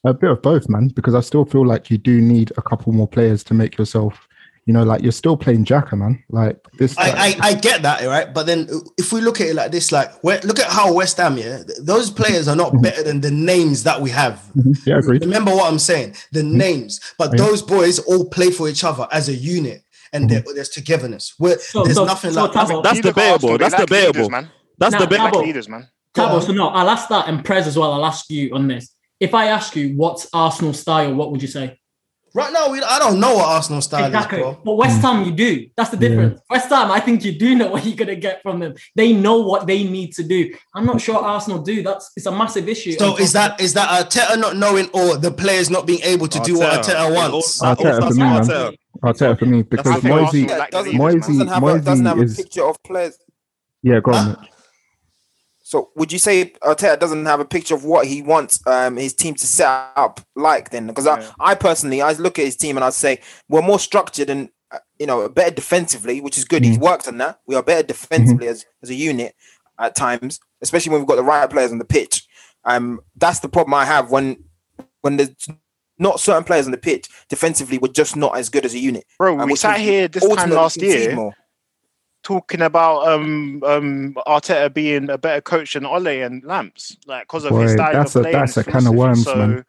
a bit of both, man, because I still feel like you do need a couple more players to make yourself, you know, like you're still playing Xhaka, man. Like this. I, I, I get that, right? But then if we look at it like this, like where, look at how West Ham, yeah, those players are not mm-hmm. better than the names that we have. Mhm. yeah, agreed. Remember what I'm saying? The mm-hmm. names, but Yeah. those boys all play for each other as a unit, and mm-hmm. there- there's togetherness. Where So- there's so- nothing so like Tabo- That's You look debatable. Arsenal, That's lack debatable. leaders, man. That's Nah, the bit. nah, Lack Tabo. leaders, man. Tabo, so no, I'll ask that and Prez as well. I'll ask you on this. If I ask you what's Arsenal style, what would you say? Right now. We, I don't know what Arsenal style exactly. is, bro. But West Ham, you do. That's the Yeah. difference. West Ham, I think you do know what you're gonna get from them. They know what they need to do. I'm not sure Arsenal do. That's it's a massive issue. So is that is that Arteta not knowing or the players not being able to do what Arteta. Arteta wants? all- Arteta for me, with man. Arteta. I'll tell it for me because I think Moisey, Arsenal Yeah, lack doesn't, leaders, man. Moisey, have a, doesn't have Moisey a is picture of players. yeah. Go on. Mitch. So would you say Arteta doesn't have a picture of what he wants um, his team to set up like then? Because Yeah. I, I personally, I look at his team and I say we're more structured and uh, you know, better defensively, which is good. Mm. He's worked on that. We are better defensively as, as a unit at times, especially when we've got the right players on the pitch. Um, that's the problem I have when when there's not certain players on the pitch defensively. We're just not as good as a unit. Bro, And we sat here this time last year more. Talking about um um Arteta being a better coach than Ole and Lamps, like because of his style that's of a- playing. that's a can of philosophy. worms, so, man.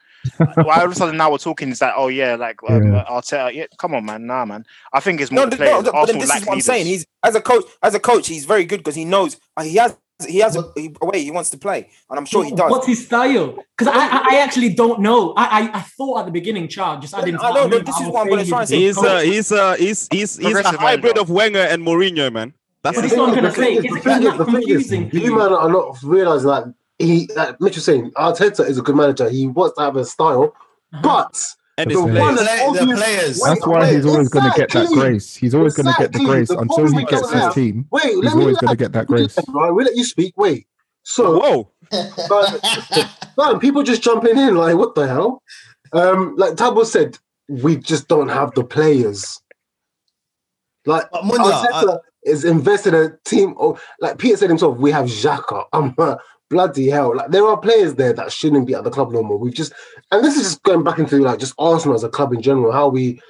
why all of a sudden now we're talking is that oh yeah, like um, Yeah. Arteta? Yeah, come on, man, nah, man. I think it's more the th- no, players. no, but then this is what I'm leaders. saying. He's as a coach. As a coach, he's very good because he knows uh, he has he has a, a way he wants to play, and I'm sure he does. What's his style? Because I, I, I actually don't know. I, I, I thought at the beginning, Chad, just I didn't. I know, mean, this is what I'm gonna try and he's say. He's coach. uh, he's uh, he's he's he's a hybrid manager. of Wenger and Mourinho, man. That's But the what I'm gonna thing say. is- It's the thing of is- the thing is, confusing. You man are not realizing that he, like Mitch was saying, Arteta is a good manager. He wants to have a style, Uh-huh. but and the players. The play- the players. That's why he's always going to get that grace. He's always going to get the grace The until he gets his have- team. Wait, He's always going to get that grace. Right, we let you speak. Wait, so Whoa, <laughs> but, man, people just jumping in like, what the hell? Um, like Tabo said, we just don't have the players. Like But Munya, Arteta is invested in a team. Of, like Peter said himself, we have Xhaka. I'm uh, bloody hell. Like there are players there that shouldn't be at the club no more. We've just, and this is just going back into like just Arsenal as a club in general. How we,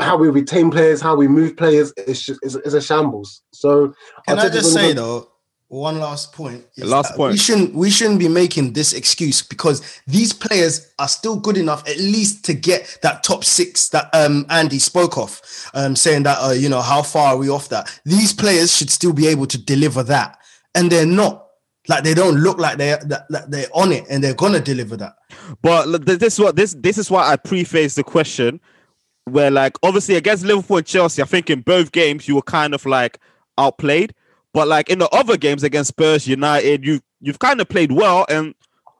how we retain players, how we move players. It's just it's, it's a shambles. So Can I Arteta's just say though, one last point. Last point. We shouldn't we shouldn't be making this excuse because these players are still good enough at least to get that top six that um Andy spoke of, um saying that uh, you know how far are we off that. These players should still be able to deliver that, and they're not. Like they don't look like that they're on it and they're gonna deliver that. But this is what this this is why I preface the question, where like obviously against Liverpool and Chelsea, I think in both games you were kind of like outplayed, but like in the other games against Spurs, United, you you've kind of played well, and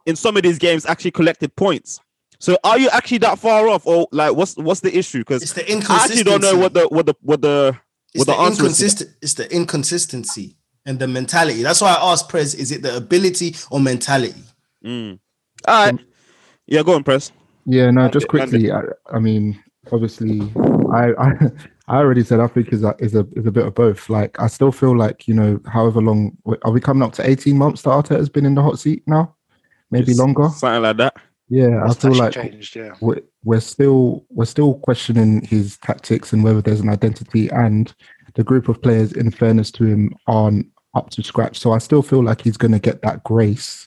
in some of these games actually collected points. So are you actually that far off, or like what's what's the issue? Because It's the I actually don't know inconsistency. what the what the what the It's what the, the, answer is. inconsistent. It's the inconsistency and the mentality. That's why I asked Prez: Is it the ability or mentality? Mm. All right, yeah, go on, press. Yeah, no, just quickly. I, I mean, obviously, I, <laughs> I I already said I think is a is a is a bit of both. Like, I still feel like you know, however long are we coming up to eighteen months that Arteta has been in the hot seat now, maybe It's longer. something like that. Yeah, I feel like changed, yeah. we're, we're still we're still questioning his tactics and whether there's an identity and the group of players in fairness to him aren't up to scratch so i still feel like he's going to get that grace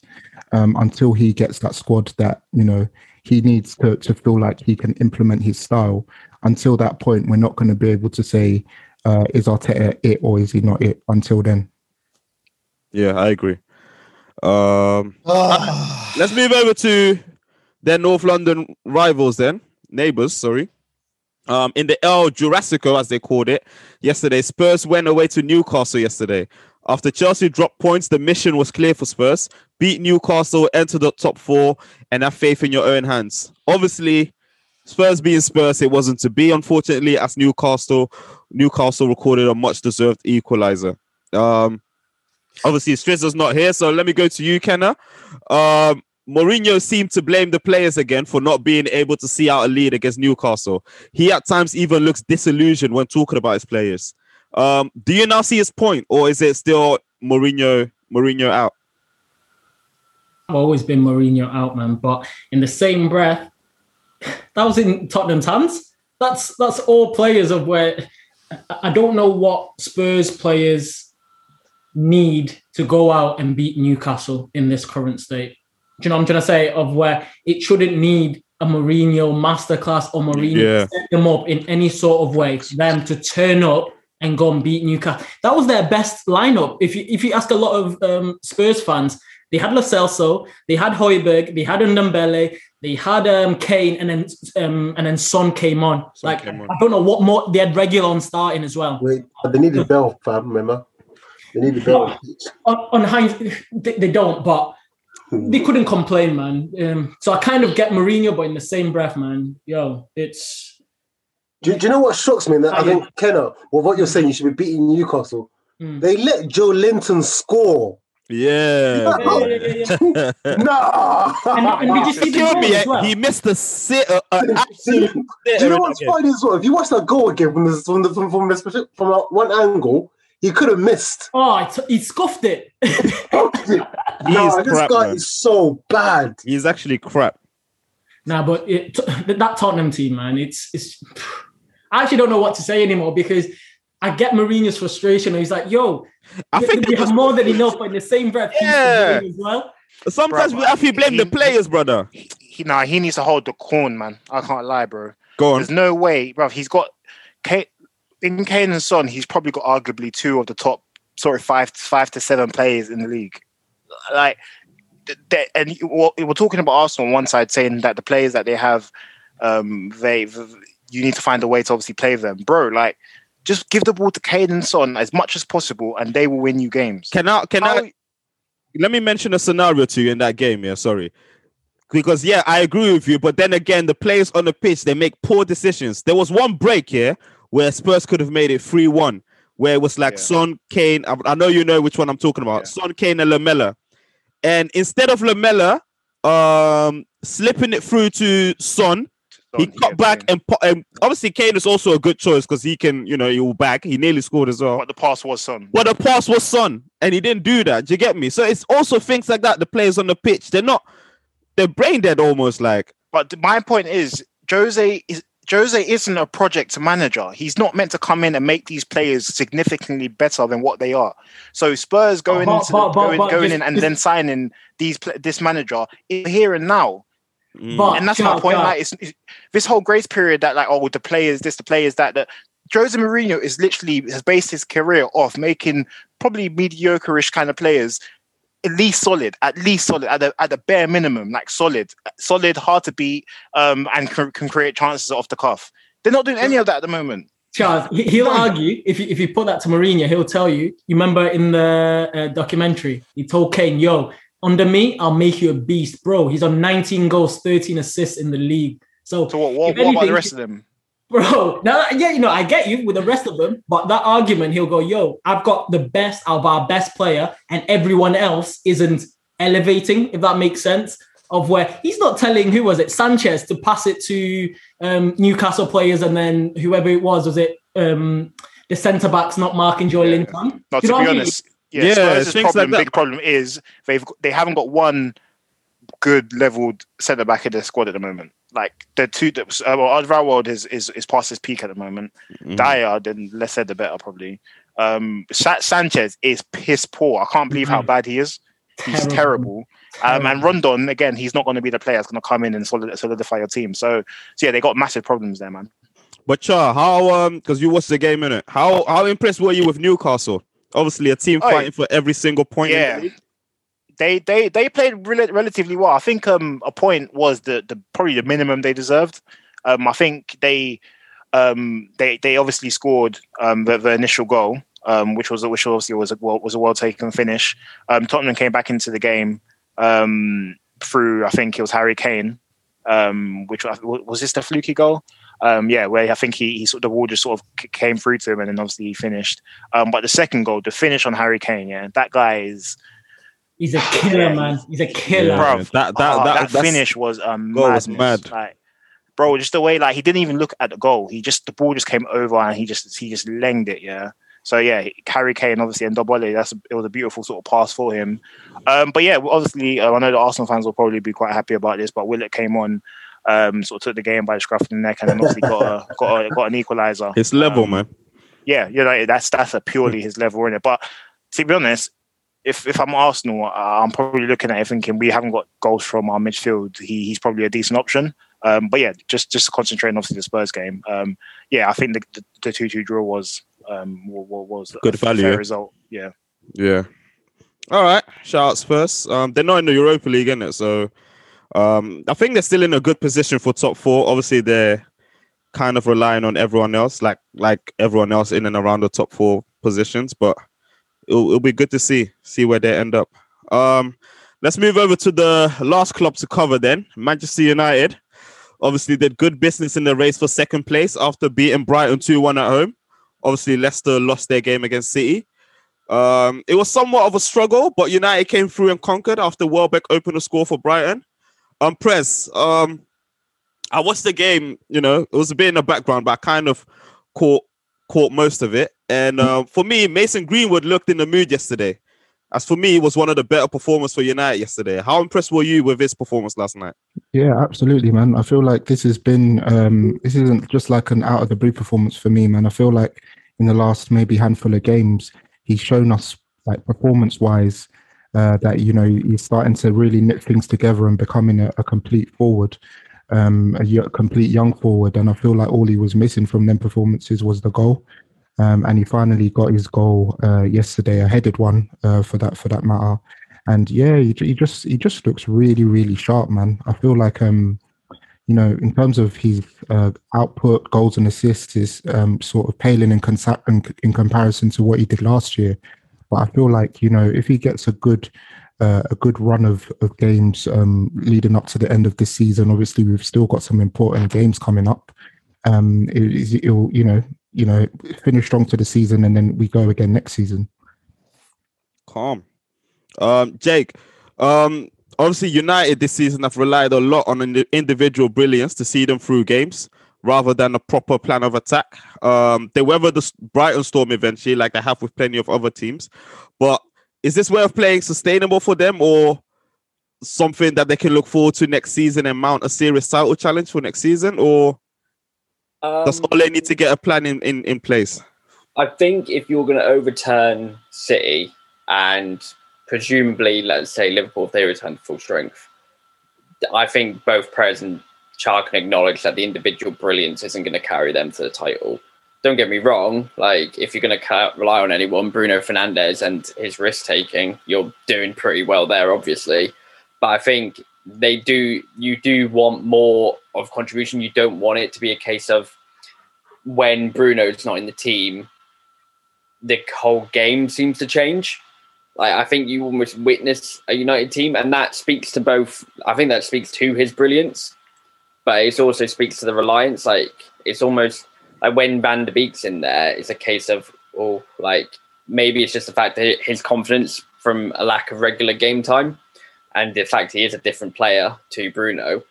um, until he gets that squad that you know he needs to, to feel like he can implement his style until that point we're not going to be able to say uh, is Arteta it or is he not it until then Yeah, I agree. Um, Ah. let's move over to their North London rivals, then neighbors. Sorry. Um, in the El Jurassico, as they called it yesterday, Spurs went away to Newcastle yesterday. After Chelsea dropped points, the mission was clear for Spurs: beat Newcastle, enter the top four, and have faith in your own hands. Obviously, Spurs being Spurs, it wasn't to be. Unfortunately, as Newcastle, Newcastle recorded a much-deserved equalizer. Um, obviously Strizzle's not here, so let me go to you, Kenna. Um, Mourinho seemed to blame the players again for not being able to see out a lead against Newcastle. He at times even looks disillusioned when talking about his players. Um, do you now see his point, or is it still Mourinho? Mourinho out. I've always been Mourinho out, man. But in the same breath, <laughs> that was in Tottenham's hands. That's that's all players of where I- don't know what Spurs players need to go out and beat Newcastle in this current state. Do you know what I'm trying to say? Of where it shouldn't need a Mourinho masterclass or Mourinho Yeah. set them up in any sort of way, for them to turn up and go and beat Newcastle. That was their best lineup. If you if you ask a lot of um, Spurs fans, they had Lo Celso, they had Højbjerg, they had Ndombele, they had um, Kane, and then um, and then Son came on. like came on. I don't know what more they had Reguilón starting as well. Wait, they needed Bell, fam. Remember, they needed Bell. on, on Heinz, they, they don't, but they couldn't complain, man. Um, so I kind of get Mourinho, but in the same breath, man, yo, it's Do, do you know what shocks me? That I think Kenna, well, what you're saying, you should be beating Newcastle. Mm. They let Joelinton score. Yeah. <laughs> Yeah, yeah, yeah, yeah. <laughs> no. And, and did you see the Kill me. well? He missed the sit. Uh, <laughs> uh, Do you know what's funny as well? If you watch that goal again from the from the from, from, this, from a- one angle, he could have missed. Oh, he t- he scuffed it. He no, is this crap, guy man. is so bad. He's actually crap. Nah, but it, that Tottenham team, man, it's it's. I actually don't know what to say anymore because I get Mourinho's frustration. He's like, "Yo, I we, think we have more than enough." But in the same breath, Yeah. as well. Sometimes Bruh, we have to blame the players, brother. He, nah, he needs to hold the corn, man. I can't lie, bro. Go on. There's no way, bro. He's got Kane, in Kane and Son. He's probably got arguably two of the top, sort of five, five to seven players in the league. Like, th- th- and we're talking about Arsenal on one side, saying that the players that they have, um, they you need to find a way to obviously play them, bro. Like, just give the ball to Kane and Son as much as possible, and they will win you games. Can I? Can How- I? Let me mention a scenario to you in that game. Yeah, sorry. Because yeah, I agree with you, but then again, the players on the pitch they make poor decisions. There was one break here where Spurs could have made it three-one, where it was like Yeah. Son, Kane. I, I know you know which one I'm talking about. Yeah. Son, Kane, and Lamela. And instead of Lamela um slipping it through to Son, he cut back and, po- and obviously Kane is also a good choice because he can, you know, he will back. He nearly scored as well. But the pass was Son. But the pass was Son, and he didn't do that. Do you get me? So it's also things like that. The players on the pitch, they're not, they're brain dead almost. Like But my point is, Jose is Jose isn't a project manager. He's not meant to come in and make these players significantly better than what they are. So Spurs going But- into but- the, but- going, but going this- in and this- then signing these this manager is here and now. Mm, But and that's my point. Like it's, it's- this whole grace period that like oh the players this the players that that Jose Mourinho is literally has based his career off making probably mediocre-ish kind of players at least solid, at least solid, at the at the bare minimum, like solid, solid, hard to beat, um, and can, can create chances off the cuff. They're not doing any of that at the moment. Charles, he- he'll argue if you, if you put that to Mourinho, he'll tell you. You remember in the uh, documentary, he told Kane, "Yo, under me, I'll make you a beast, bro." He's on 19 goals, 13 assists in the league. So, So what? What, If what about the anything- rest of them? bro, now yeah, you know, I get you with the rest of them, but that argument, he'll go, "Yo, I've got the best of our best player, and everyone else isn't elevating." If that makes sense. Of where he's not telling who was it Sanchez to pass it to um, Newcastle players, and then whoever it was was it um, the centre backs not marking Joe Yeah. Linton. No, to be what I mean? honest, yeah, Yeah, Spurs' like problem, that. big problem is they've they haven't got one good leveled centre back in their squad at the moment. Like the two, that uh, well, Alderweireld is is is past his peak at the moment. mm. Dier, then less said the better probably. Um, Sa- Sanchez is piss poor. I can't believe how Mhm. bad he is. He's terrible. Um, and Rodon again, he's not going to be the player that's going to come in and solid, solidify your team. So, so yeah, they got massive problems there, man. But Char, how um, because you watched the game in it, how how impressed were you with Newcastle? Obviously, a team Oi. fighting for every single point. Yeah. they they they played rel- relatively well. I think um a point was the the probably the minimum they deserved. Um, I think they um they they obviously scored um the, the initial goal um which was which obviously was a well, was a well taken finish. Um, Tottenham came back into the game um through I think it was Harry Kane. Um, which was, was this the fluky goal? Um, yeah, where I think he, he sort of the ball just sort of came through to him, and then obviously he finished. Um, but the second goal, the finish on Harry Kane, yeah, that guy is He's a killer, <sighs> man. He's a killer. Yeah, Bruv, that that Oh, that, that, finish was a goal was mad. Like, bro, just the way like he didn't even look at the goal. He just the ball just came over and he just he just lenged it. Yeah. So yeah, Harry Kane obviously and Dobole. That's a, it was a beautiful sort of pass for him. Um, but yeah, obviously uh, I know the Arsenal fans will probably be quite happy about this. But Willock came on, um, sort of took the game by the scruff of the neck, and then obviously got a, got a, got an equalizer. His level, Um, man. yeah, you know that's that's a purely his level in it. But to be honest, if if I'm Arsenal, I'm probably looking at it thinking we haven't got goals from our midfield. He, he's probably a decent option. Um, but yeah, just just concentrating obviously the Spurs game. Um, yeah, I think the the two two draw was um wa- wa- was Good a value, yeah. result. Yeah, Yeah. All right. Shout outs first. Um, they're not in the Europa League, in it, so um, I think they're still in a good position for top four. Obviously, they're kind of relying on everyone else, like like everyone else in and around the top four positions. But it'll, it'll be good to see see where they end up. Um, let's move over to the last club to cover. Then Manchester United. Obviously, did good business in the race for second place after beating Brighton two one at home. Obviously, Leicester lost their game against City. Um, it was somewhat of a struggle, but United came through and conquered after Welbeck opened the score for Brighton. Um, Press, um, I watched the game. You know, it was a bit in the background, but I kind of caught caught most of it. And uh, for me, Mason Greenwood looked in the mood yesterday. As for me, it was one of the better performers for United yesterday. How impressed were you with his performance last night? Yeah, absolutely, man. I feel like this has been um this isn't just like an out of the blue performance for me, man. I feel like in the last maybe handful of games, he's shown us like performance wise uh, that you know he's starting to really knit things together and becoming a, a complete forward, um, a y- complete young forward. And I feel like all he was missing from them performances was the goal. Um, and he finally got his goal uh, yesterday, a headed one uh, for that for that matter. And yeah, he, he just he just looks really really sharp, man. I feel like um, you know, in terms of his uh, output, goals and assists, is um, sort of paling in, consa- in, in comparison to what he did last year. But I feel like you know, if he gets a good uh, a good run of, of games um, leading up to the end of this season, obviously we've still got some important games coming up. Um, it, it'll you know you know finish strong to the season, and then we go again next season. Calm. Um, Jake, um, obviously United this season have relied a lot on individual brilliance to see them through games rather than a proper plan of attack. Um, they weathered the Brighton storm eventually, like they have with plenty of other teams. But is this way of playing sustainable for them or something that they can look forward to next season and mount a serious title challenge for next season? Or does Um, Ole need to get a plan in, in, in place? I think if you're going to overturn City and presumably, let's say Liverpool, if they return to full strength, I think both Perez and Char can acknowledge that the individual brilliance isn't going to carry them to the title. Don't get me wrong. Like, if you're going to rely on anyone, Bruno Fernandes and his risk taking, you're doing pretty well there, obviously. But I think they do. You do want more of contribution. You don't want it to be a case of when Bruno's not in the team, the whole game seems to change. Like I think you almost witness a United team, and that speaks to both. I think that speaks to his brilliance, but it also speaks to the reliance. Like it's almost like when Van der Beek's in there, it's a case of oh, like maybe it's just the fact that his confidence from a lack of regular game time, and the fact he is a different player to Bruno.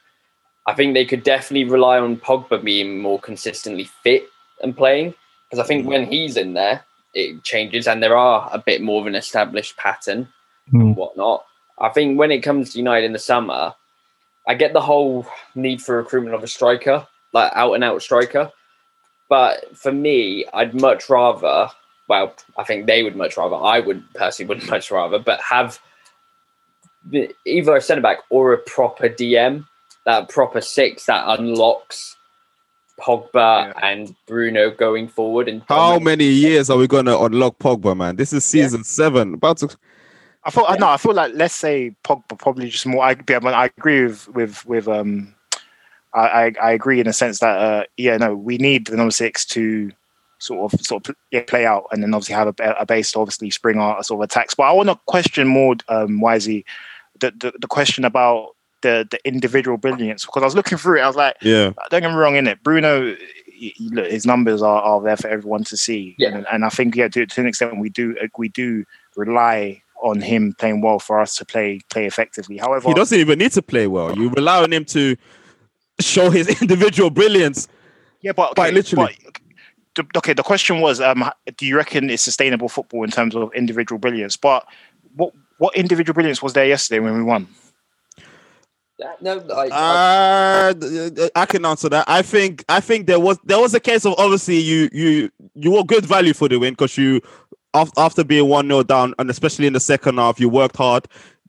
I think they could definitely rely on Pogba being more consistently fit and playing because I think when mm. he's in there, it changes and there are a bit more of an established pattern and mm. whatnot. I think when it comes to United in the summer, I get the whole need for recruitment of a striker, like out and out striker. But for me, I'd much rather, well, I think they would much rather, I would personally would <laughs> much rather, but have either a centre back or a proper DM, that proper six that unlocks Pogba and Bruno going forward. And How many years are we going to unlock Pogba, man? This is season seven. About to. I thought I no, I feel like let's say Pogba probably just more. I, I, mean, I agree with with with um, I I, I agree in a sense that uh, yeah, no, we need the number six to sort of sort of yeah, play out, and then obviously have a, a base to obviously spring our sort of attacks. But I want to question more, um, Wisey, the, the the question about the the individual brilliance because I was looking through it, I was like, Yeah. don't get me wrong, in it, Bruno. he- he- Look, his numbers are, are there for everyone to see, and, and I think yeah, to, to an extent, we do we do rely on him playing well for us to play play effectively. However, He doesn't even need to play well. You rely on him to show his <laughs> individual brilliance. Yeah, but quite literally. the- okay, the question was, um, do you reckon it's sustainable football in terms of individual brilliance? But what what individual brilliance was there yesterday when we won? No, I, Uh, I can answer that. I think I think there was there was a case of obviously you you you were good value for the win because you af- after being one 0 down and especially in the second half you worked hard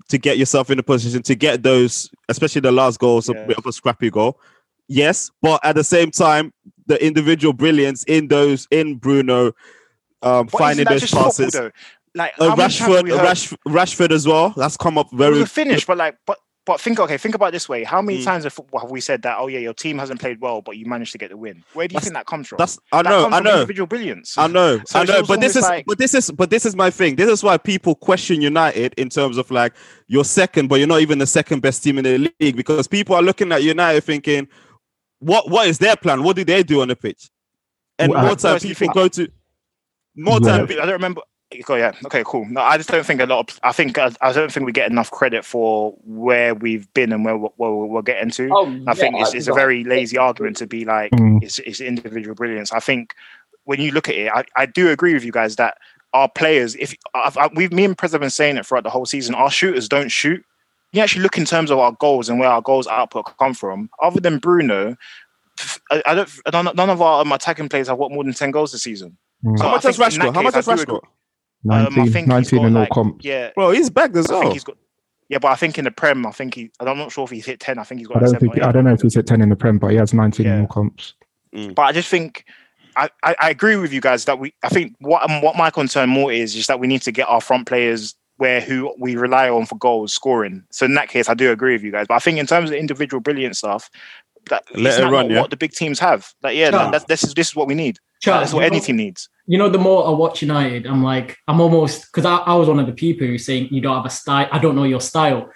to get yourself in a position to get those especially the last goal was a bit of a scrappy goal. Yes, but at the same time the individual brilliance in those in Bruno um, finding those football, passes. Like Uh, how many times have Rashford, Rash, Rashford as well. That's come up It very was a finish, but like, but but think okay, think about it this way: how many Mm. times in football have we said that? Oh yeah, your team hasn't played well, but you managed to get the win. Where do you think that comes from? That's I That know, comes I from know. individual brilliance. I know, So I know, but this is, like- but this is, but this is my thing. This is why people question United in terms of like you're second, but you're not even the second best team in the league because people are looking at United thinking, what, what is their plan? What do they do on the pitch? And Well, more I time people think- go to more I time. don't, I don't remember. Oh, yeah. Okay. Cool. No, I just don't think a lot of. I think I, I don't think we get enough credit for where we've been and where, we're- where we're getting to. Oh, I think yeah, it's, it's a very lazy argument to be like Mm. it's, it's individual brilliance. I think when you look at it, I, I do agree with you guys that our players, if I've, I, we've me and Prez have been saying it throughout the whole season, our shooters don't shoot. You actually look in terms of our goals and where our goals output come from. Other than Bruno, I, I don't. None, none of our um, attacking players have got more than ten goals this season. Mm. So How much has think in Rashford? How much case, has I Rashford? Agree. Um, I 19, think he's 19 got, in all like- comps. Yeah, Well, he's back as I think well. he's got. Yeah, but I think in the Prem, I think he. I'm not sure if he's hit ten. I think he's got. I don't seven think. I don't know if he's hit ten in the Prem, but he has 19 in all comps. But I just think I, I, I agree with you guys that we I think what um, what my concern more is is that we need to get our front players where who we rely on for goals scoring. So in that case, I do agree with you guys. But I think in terms of individual brilliant stuff, that Let it's it not run, what yeah? the big teams have. Like yeah, Sure. that's this is this is what we need. Charles, that's what any team needs. You know, the more I watch United, I'm like, I'm almost because I, I was one of the people who saying you don't have a style. I don't know your style,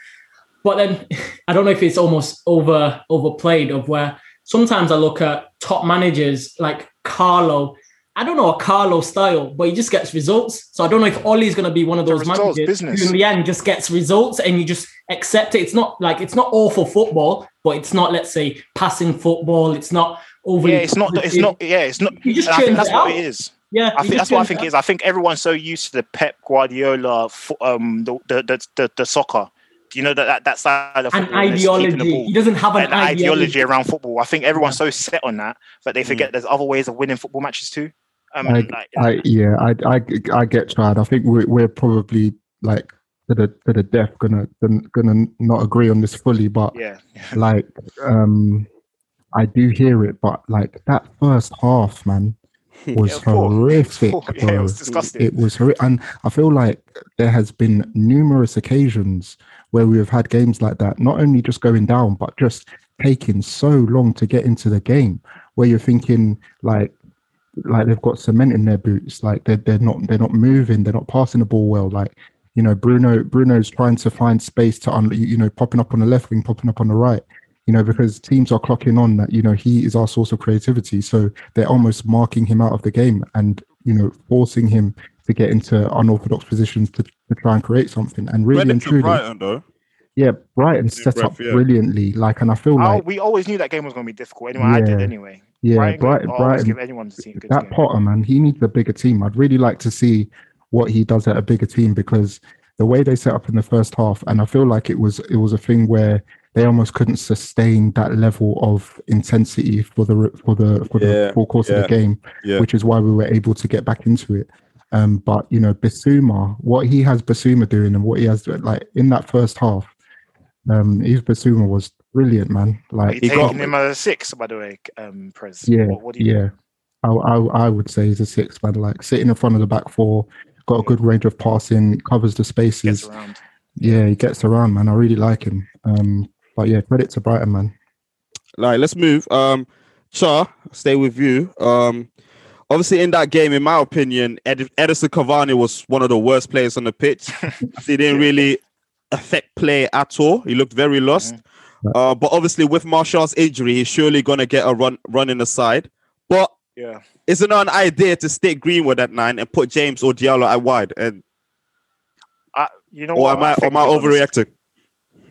but then <laughs> I don't know if it's almost over overplayed. Of where sometimes I look at top managers like Carlo. I don't know a Carlo style, but he just gets results. So I don't know if Ollie's going to be one of those results managers business. who in the end just gets results and you just accept it. It's not like it's not awful football, but it's not let's say passing football. It's not overly. Yeah, it's not. It's not. Yeah, it's not. You just and I think churns that's it what out. it is. Yeah, I think that's what I think it it is. I think everyone's so used to the Pep Guardiola, fo- um, the the the, the, the soccer. Do you know that that, that style of An football, and the ideology. ball. He doesn't have an an ideology ideology. around football. I think everyone's so set on that that they Mm. forget there's other ways of winning football matches too. Um, I, like, I yeah, I, I, I get Chad. I think we're, we're probably like to the to the death gonna gonna gonna not agree on this fully, but yeah, like um, I do hear it, but like that first half, man, <laughs> was Yeah, horrific. Poor. <laughs> Yeah, it was disgusting. It was horrific, and I feel like there has been numerous occasions where we have had games like that, not only just going down, but just taking so long to get into the game, where you're thinking like like they've got cement in their boots, like they're they're not they're not moving, they're not passing the ball well, like. You know, Bruno. Bruno's trying to find space to, un, you know, popping up on the left wing, popping up on the right. You know, because teams are clocking on that. You know, he is our source of creativity, so they're almost marking him out of the game and you know forcing him to get into unorthodox positions to, to try and create something. And really Credit and to truly, Brighton though. yeah, Brighton set breath, up yeah. brilliantly. Like, and I feel Oh, like we always knew that game was going to be difficult. Anyway, I did anyway. yeah, Brighton, Brighton, oh, I always Brighton, give anyone the team a good that game. Potter man, he needs a bigger team. I'd really like to see what he does at a bigger team because the way they set up in the first half, and I feel like it was it was a thing where they almost couldn't sustain that level of intensity for the for the for Yeah, the full course of the game, yeah. which is why we were able to get back into it. Um, but you know, Bissouma, what he has Bissouma doing and what he has like in that first half, um, his Bissouma was brilliant, man. Are Like you he got- taking him as a six, by the way, um, Prez? yeah, What, what do you yeah. I, I I would say he's a six man. Like sitting in front of the back four, got a good range of passing, covers the gets spaces. around? Yeah, he gets around, man. I really like him. Um, but yeah, credit to Brighton, man. Like, let's move. Um, Char, stay with you. Um, obviously, in that game, in my opinion, Ed- Edinson Cavani was one of the worst players on the pitch. <laughs> he didn't really affect play at all. He looked very lost. Uh, but obviously, with Martial's injury, he's surely gonna get a run run in the side. But Yeah. isn't it an idea to stick Greenwood at nine and put James or Diallo at wide? And I, you know or what? am I, think am I overreacting?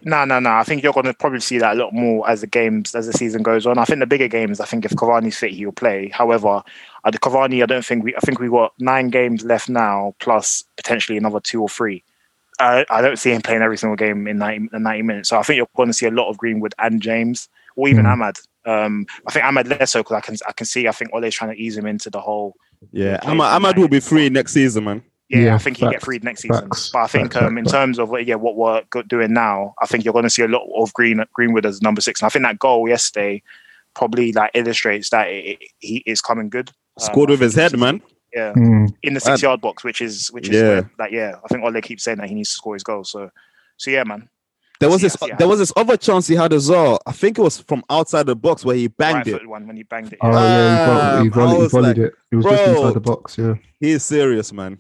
No, no, no. I think you're going to probably see that a lot more as the games as the season goes on. I think the bigger games. I think if Cavani's fit, he'll play. However, uh, the Cavani, I don't think we. I think we got nine games left now, plus potentially another two or three. I, I don't see him playing every single game in 90, in 90 minutes. So I think you're going to see a lot of Greenwood and James, or even Mm. Amad. Um, I think Amad less so because I can I can see. I think Ole's trying to ease him into the whole. Yeah, Amad, Amad will be free next season, man. Yeah, Yeah, I think he'll get freed next season. facts, but I think facts, um, in facts. terms of yeah what we're doing now, I think you're going to see a lot of Green Greenwood as number six. And I think that goal yesterday probably like illustrates that it, it, he is coming good. Um, Scored I with his head, man. Yeah, Mm. in the six yard box, which is which is Yeah. where, like yeah, I think Ole keeps saying that he needs to score his goal. So so yeah, man. There was See, this I there was this other chance he had as well. I think it was from outside the box where he banged Right it. foot one when he banged it. Oh yeah. yeah, he, volley, he, Um, volleyed, he was volleyed like, it. It was just inside the box. Yeah. He is serious, man.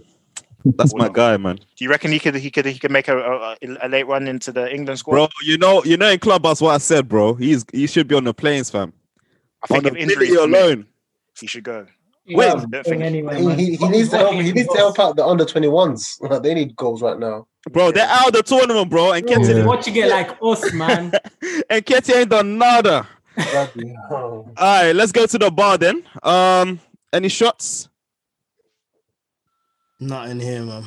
That's my guy, man. Do you reckon he could he could he could make a, a, a late run into the England squad? Bro, you know, you know in clubhouse what I said, bro. He's he should be on the planes, fam. I think on if the injuries video alone. he should go. Wait, I don't think- anyway, He, man. he, he needs to help. He needs to help out the under 21s. <laughs> Like, they need goals right now. bro, they're out of the tournament, bro. And Bro, Ketty, Yeah. Watching it like us, man. <laughs> and Ketty ain't done nada. Bloody. All right, let's go to the bar then. Um, any shots? Not in here, man.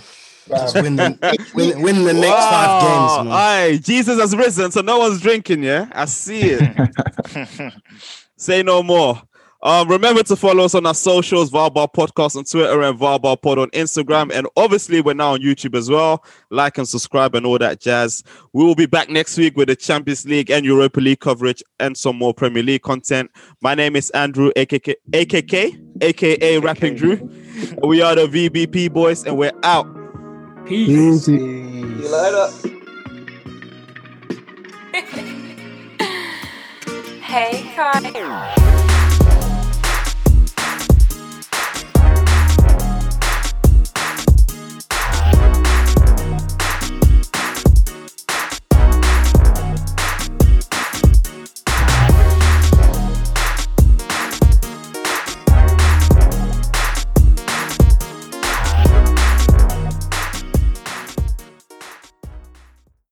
Just win the, <laughs> win, win the next five games, man. Aye, Jesus has risen, so no one's drinking. Yeah, I see it. <laughs> Say no more. Um, remember to follow us on our socials, Valbar Podcast on Twitter and Valbar Pod on Instagram. And obviously, we're now on YouTube as well. Like and subscribe and all that jazz. We will be back next week with the Champions League and Europa League coverage and some more Premier League content. My name is Andrew, AKK, AKK, aka Rapping Drew. We are the VBP boys, and we're out. Peace. Easy. See you later. <laughs> Hey, Kai.